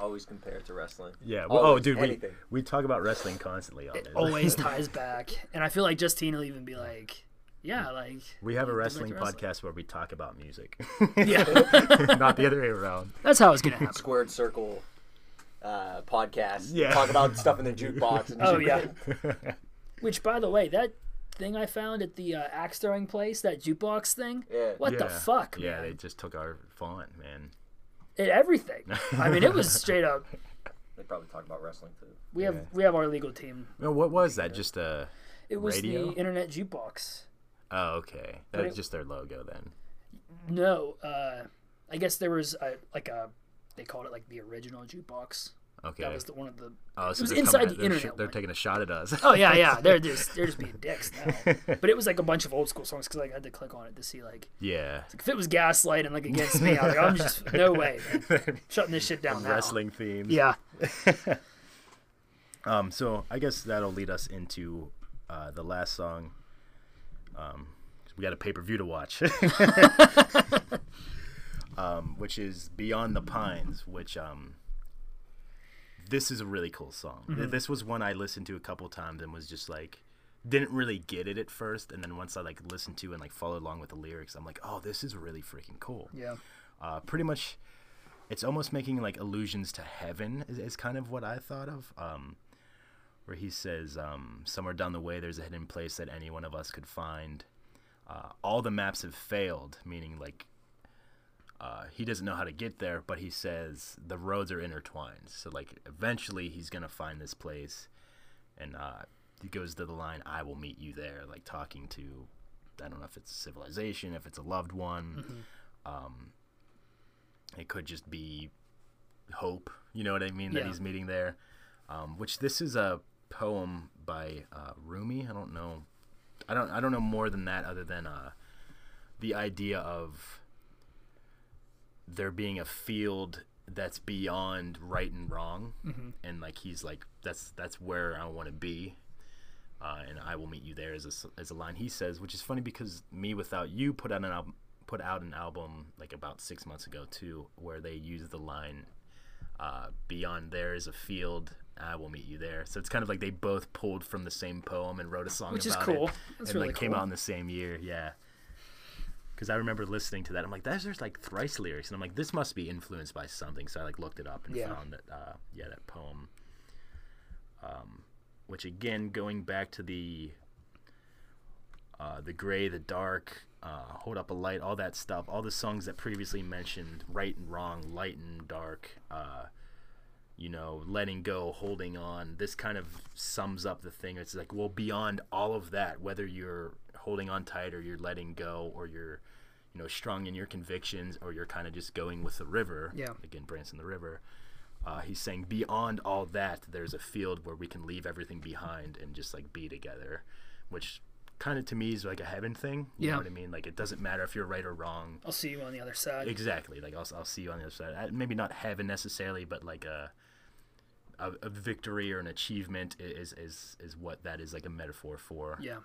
Always compared to wrestling. yeah. Well, oh, dude, we, anything. we talk about wrestling constantly on It this. always ties back, and I feel like Justine will even be like, "Yeah, like we have a you like wrestling wrestling. podcast where we talk about music, Yeah, not the other way around. that's how it's gonna happen. Squared Circle uh, podcast. Yeah. Talk about stuff in the jukebox. And Oh shit. yeah. Which, by the way, that thing I found at the uh, axe throwing place, that jukebox thing. Yeah. What the fuck, Yeah, man? they just took our font, man. It, everything. I mean, it was straight up. They probably talk about wrestling too. We have Yeah. we have our legal team. No, what was that? Just a. It was Radio? the internet jukebox. Oh, okay. But That's just their logo then. No, uh, I guess there was a, like a they called it like the original jukebox. Okay. That was the one of the. oh, so was inside coming the they're, internet they're taking a shot at us. Oh yeah, yeah. They're just they're just being dicks now. But it was like a bunch of old school songs because like, I had to click on it to see like yeah. if it was Gaslight and like against me, I like, I'm just no way, man. shutting this shit down now. Wrestling themes. Yeah. Um, so I guess that'll lead us into uh, the last song. Um, we got a pay per view to watch, um, which is "Beyond the Pines." Which um, this is a really cool song. Th- This was one I listened to a couple times and was just like didn't really get it at first, and then once I like listened to and like followed along with the lyrics, I'm like, oh, this is really freaking cool Yeah. uh, pretty much it's almost making like allusions to heaven is, is kind of what i thought of um, where he says um, somewhere down the way there's a hidden place that any one of us could find uh, all the maps have failed meaning like uh, he doesn't know how to get there but he says the roads are intertwined. So like eventually he's gonna find this place and uh, he goes to the line i will meet you there like talking to i don't know if it's a civilization if it's a loved one. Um, it could just be hope you know what i mean that he's meeting there. Um, which this is a poem by uh, rumi. I don't know. I don't i don't know more than that other than uh, the idea of there being a field that's beyond right and wrong and like he's like that's that's where i want to be uh, and I will meet you there as a, as a line he says, which is funny because me without you put out an album put out an album like about six months ago too, where they use the line uh, "Beyond there is a field, I will meet you there." So it's kind of like they both pulled from the same poem and wrote a song Which is cool. it, That's and really like came out in the same year, yeah. Because I remember listening to that, I'm like, "There's there's like thrice lyrics," and I'm like, "This must be influenced by something." So I like looked it up and Yeah. found that, uh, yeah, that poem. Um, which again, going back to the uh, the gray, the dark, uh, hold up a light, all that stuff, all the songs that previously mentioned, right and wrong, light and dark, uh, you know, letting go, holding on. This kind of sums up the thing. It's like, well, beyond all of that, whether you're holding on tight or you're letting go or you're, you know, strong in your convictions or you're kind of just going with the river. Yeah. Again, Branch in the river. Uh, he's saying beyond all that, there's a field where we can leave everything behind and just like be together, which kind of to me is like a heaven thing. You Yeah. know what I mean? Like it doesn't matter if you're right or wrong. I'll see you on the other side. Exactly. Like I'll, I'll see you on the other side. Uh, Maybe not heaven necessarily, but like a a, a victory or an achievement is is is what that is like a metaphor for. Yeah.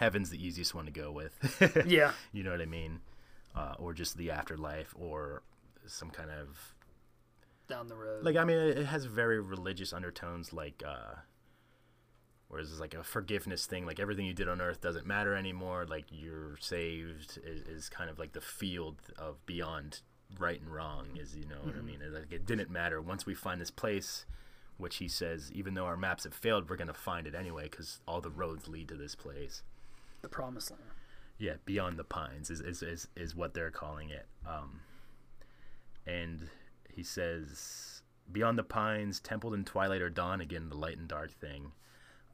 Heaven's the easiest one to go with. Yeah. You know what I mean? Uh, or just the afterlife, or some kind of Down the road. like I mean, it has very religious undertones, like uh, whereas it's like a forgiveness thing, like everything you did on earth doesn't matter anymore. Like you're saved is, is kind of like the field of beyond right and wrong. Is you know what I mean? It's Like it didn't matter once we find this place, which he says, even though our maps have failed, we're gonna find it anyway because all the roads lead to this place. The promised land. Yeah, beyond the pines is is, is, is what they're calling it. Um, and he says, beyond the pines, templed in twilight or dawn. Again, the light and dark thing.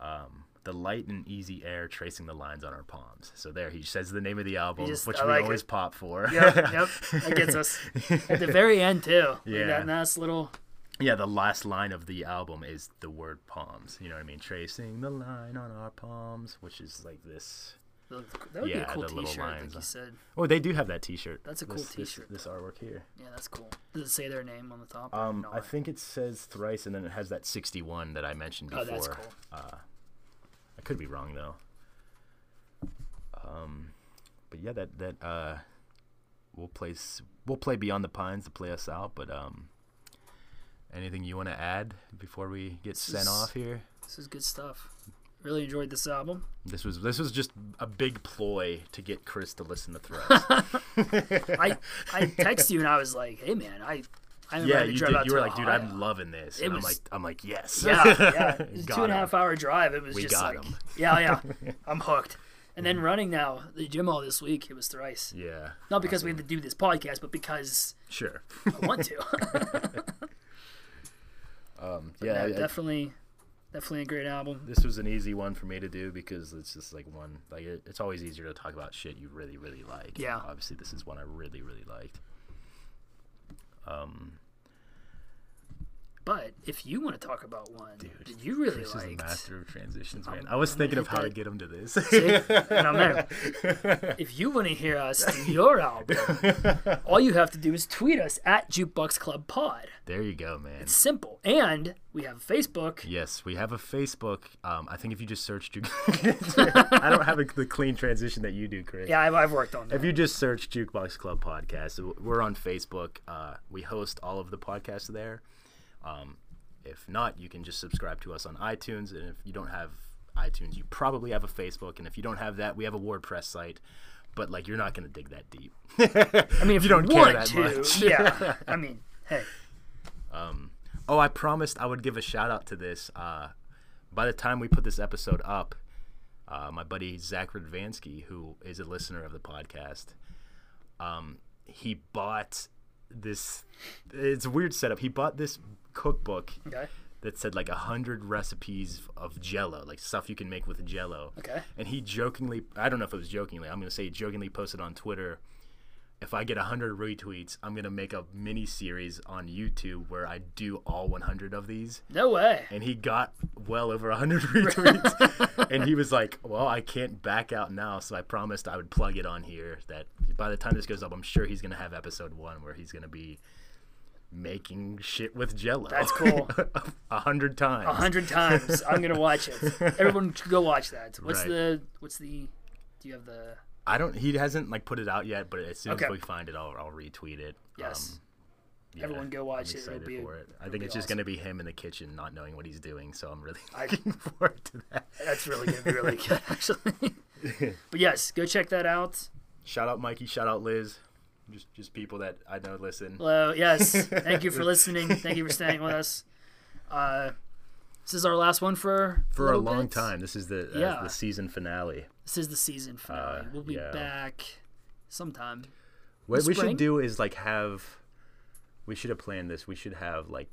Um, the light and easy air tracing the lines on our palms. So there, he says the name of the album, just- which I we like always it. pop for. Yep, yep. That gets us at the very end too. Like Yeah. that nice little. Yeah, the last line of the album is the word palms. You know what I mean? Tracing the line on our palms, which is like this. That would be Yeah, a cool the little T-shirt, you said. Oh, they do have that T-shirt. That's a cool This- this- t-shirt, This, artwork here. Yeah, that's cool. Does it say their name on the top? Um, No, I think it says thrice, and then it has that sixty-one that I mentioned before. Oh, that's cool. Uh, I could be wrong though. Um, but yeah, that that uh, we'll play we'll play Beyond the Pines to play us out. But um, anything you want to add before we get sent is- off here? This is good stuff. Really enjoyed this album. This was this was just a big ploy to get Chris to listen to Thrice. I I texted you and I was like, "Hey man, I I yeah, you drive did. out You were like, dude, I'm loving this. It and was- I'm like, I'm like, yes. Yeah, yeah. It was a Got two and a half hour drive. It was We just got like, him. yeah, yeah. I'm hooked. And then running now, the gym all this week, it was thrice. Yeah, Not because we had to do this podcast, but because sure. I want to. Um, yeah, I- definitely, definitely a great album. this was an easy one for me to do because it's just like one like it, it's always easier to talk about shit you really really like Yeah. obviously this is one i really really liked um But if you want to talk about one dude that you really Chris is a master of transitions man I'm- i was I'm thinking of how to get him to this See? and I'm there. If you want to hear us do your album, all you have to do is tweet us at Jukebox Club Pod. there you go man It's simple, and we have Facebook. Yes, we have a Facebook. Um, I think if you just search, Jukebox, I don't have a, the clean transition that you do, Chris. Yeah, I've, I've worked on that. If you just search Jukebox Club Podcast, we're on Facebook. Uh, we host all of the podcasts there. Um, if not, you can just subscribe to us on iTunes. And if you don't have iTunes, you probably have a Facebook. And if you don't have that, we have a WordPress site. But like, you're not gonna dig that deep. I mean, if you don't care that to, much. yeah. I mean, hey, Um, Oh, I promised I would give a shout out to this. Uh, by the time we put this episode up, uh, my buddy Zach Radvansky, who is a listener of the podcast, um, he bought this. It's a weird setup. He bought this cookbook okay, that said like a hundred recipes of Jello, like stuff you can make with Jello. okay. And he jokingly, I don't know if it was jokingly, I'm going to say jokingly posted on Twitter, if I get 100 retweets, I'm going to make a mini series on YouTube where I do all 100 of these. No way. And he got well over 100 retweets. and he was like, well, I can't back out now. So I promised I would plug it on here that by the time this goes up, I'm sure he's going to have episode one where he's going to be making shit with Jello. That's cool. a hundred times. A hundred times. I'm gonna watch it. Everyone should go watch that. What's Right. the? What's the? Do you have the? I don't. He hasn't like put it out yet, but as soon Okay. as we find it, I'll, I'll retweet it. Yes. Um, yeah, Everyone go watch it. It'll be- for it. I think it's just awesome. gonna be him in the kitchen, not knowing what he's doing. So I'm really I- looking forward to that. That's really gonna be really good, actually. but yes, go check that out. Shout out Mikey. Shout out Liz. Just just people that I know listen. Hello. Yes. Thank you for listening. Thank you for staying with us. Uh, this is our last one for For a little long bit. time. This is the uh, Yeah. the season finale. This is the season finale. Uh, we'll be yeah. back sometime. What we should do is like have. We should have planned this. We should have like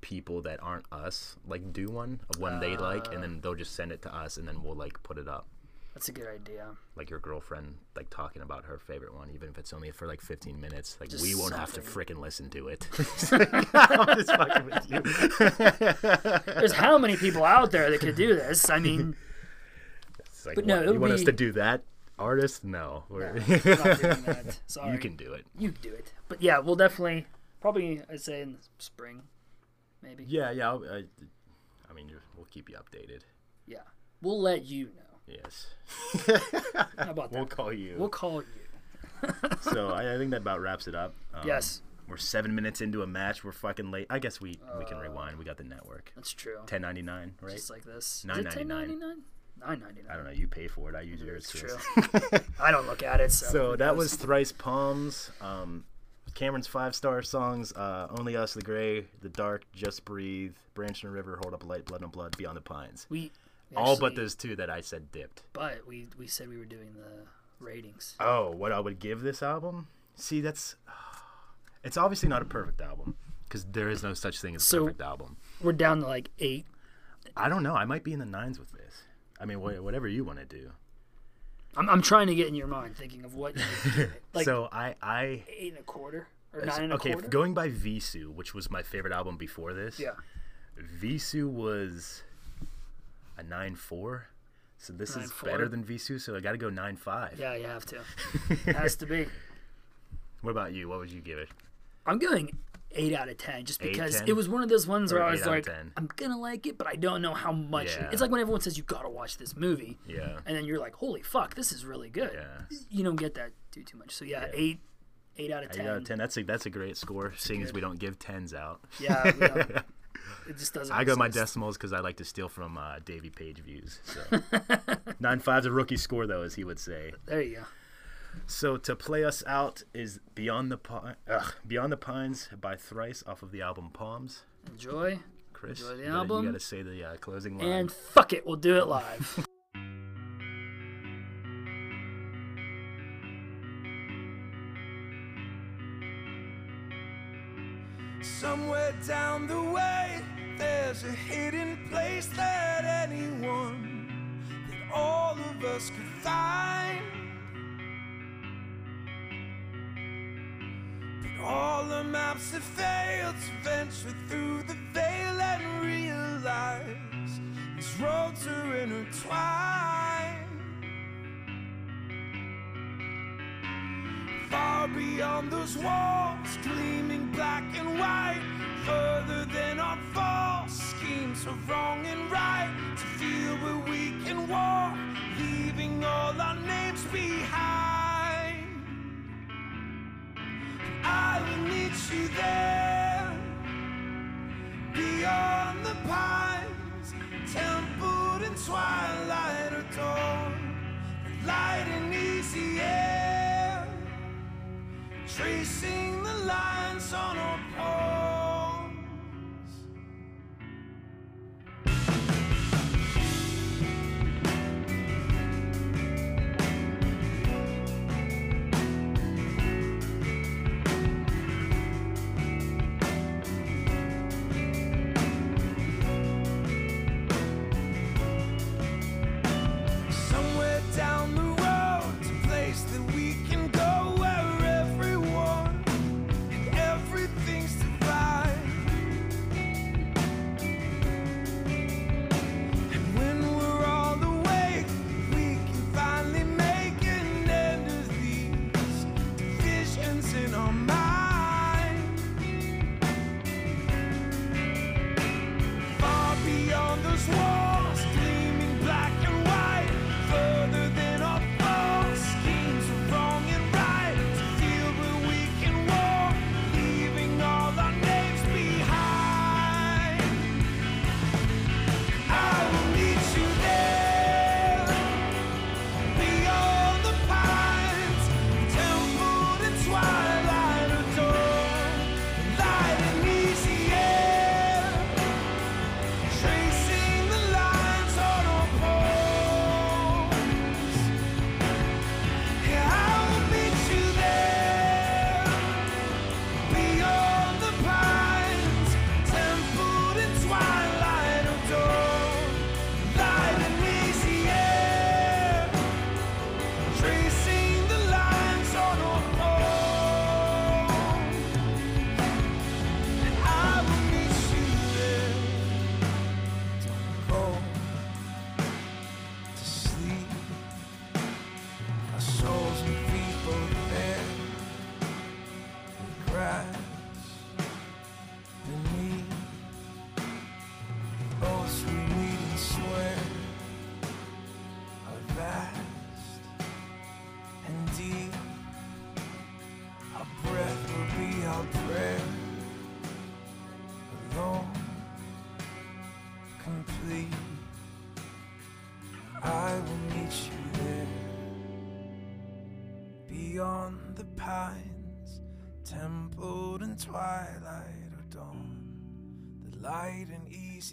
people that aren't us like do one of one they like, and Uh. then they'll just send it to us, and then we'll like put it up. That's a good idea. Like your girlfriend, like talking about her favorite one, even if it's only for like 15 minutes. Like Just we won't have to something. freaking listen to it. I'm just fucking with you. There's how many people out there that could do this? I mean, like, But no, what, it'll you want us to do that, artist? No, we're, we're not doing that. Sorry. you can do it. You can do it. But yeah, we'll definitely, probably, I'd say in the spring, maybe. Yeah, yeah. I, I mean, we'll keep you updated. Yeah. We'll let you know. Yes, How about that? we'll call you. We'll call you. so I, I think that about wraps it up. Um, Yes, We're seven minutes into a match. We're fucking late. I guess we we can rewind. We got the network. that's true. Ten ninety nine, right? Just like this. $9.99. Is it $10.99? $9.99. I don't know. You pay for it. I use yours. It's true. I don't look at it, so. So that was thrice palms. Um, Cameron's five star songs: uh, "Only Us," "The Gray," "The Dark," "Just Breathe," "Branch in a River," "Hold Up a Light," "Blood and Blood," "Beyond the Pines." We. We All but those two that I said dipped. But we, we said we were doing the ratings. Oh, what I would give this album? See, that's it's obviously not a perfect album because there is no such thing as a So- perfect album. We're down to like eight. I don't know. I might be in the nines with this. I mean, wha- whatever you want to do. I'm, I'm trying to get in your mind, thinking of what you would give it. Like so I, I eight and a quarter or nine and a quarter. okay. Going by Vheissu, which was my favorite album before this. yeah, Vheissu was a nine four. So this is 9.4. better than Vheissu. So I got to go nine five. yeah, you have to. It has to be. What about you? What would you give it? I'm going eight out of ten, just Eight, because 10? it was one of those ones where I was like, I'm gonna like it, but I don't know how much. Yeah. It's like when everyone says you gotta watch this movie, Yeah. and then you're like, holy fuck, this is really good. Yeah. You don't get that too too much. So yeah, Yeah. eight, eight out of ten. Eight out of ten. That's a that's a great score. Seeing as we don't give tens out. Yeah, it just doesn't. I go my decimals because I like to steal from uh, Davy Page views. So nine five's a rookie score though, as he would say. There you go. So to play us out is Beyond the ugh, Beyond the Pines by Thrice off of the album Palms. Enjoy. Chris, Enjoy the you gotta- album. You got to say the uh, closing line. And fuck it, we'll do it live. Somewhere down the way, there's a hidden place that anyone, that all of us could find. But all the maps have failed to venture through the veil and realize these roads are intertwined. Far beyond those walls, gleaming black and white. Further than our false schemes of wrong and right. To feel where we can walk, leaving all our names behind. I will meet you there, beyond the pines, templed in twilight or dawn. Light and easy air tracing the lines on our palms.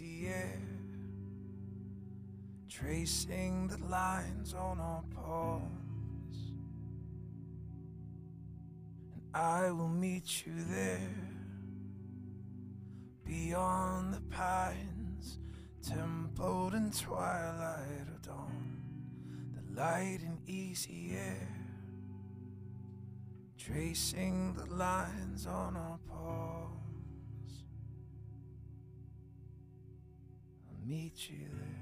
Easy air, tracing the lines on our palms. And I will meet you there. Beyond the pines, templed in twilight or dawn, the light and easy air, tracing the lines on our palms. Meet you there.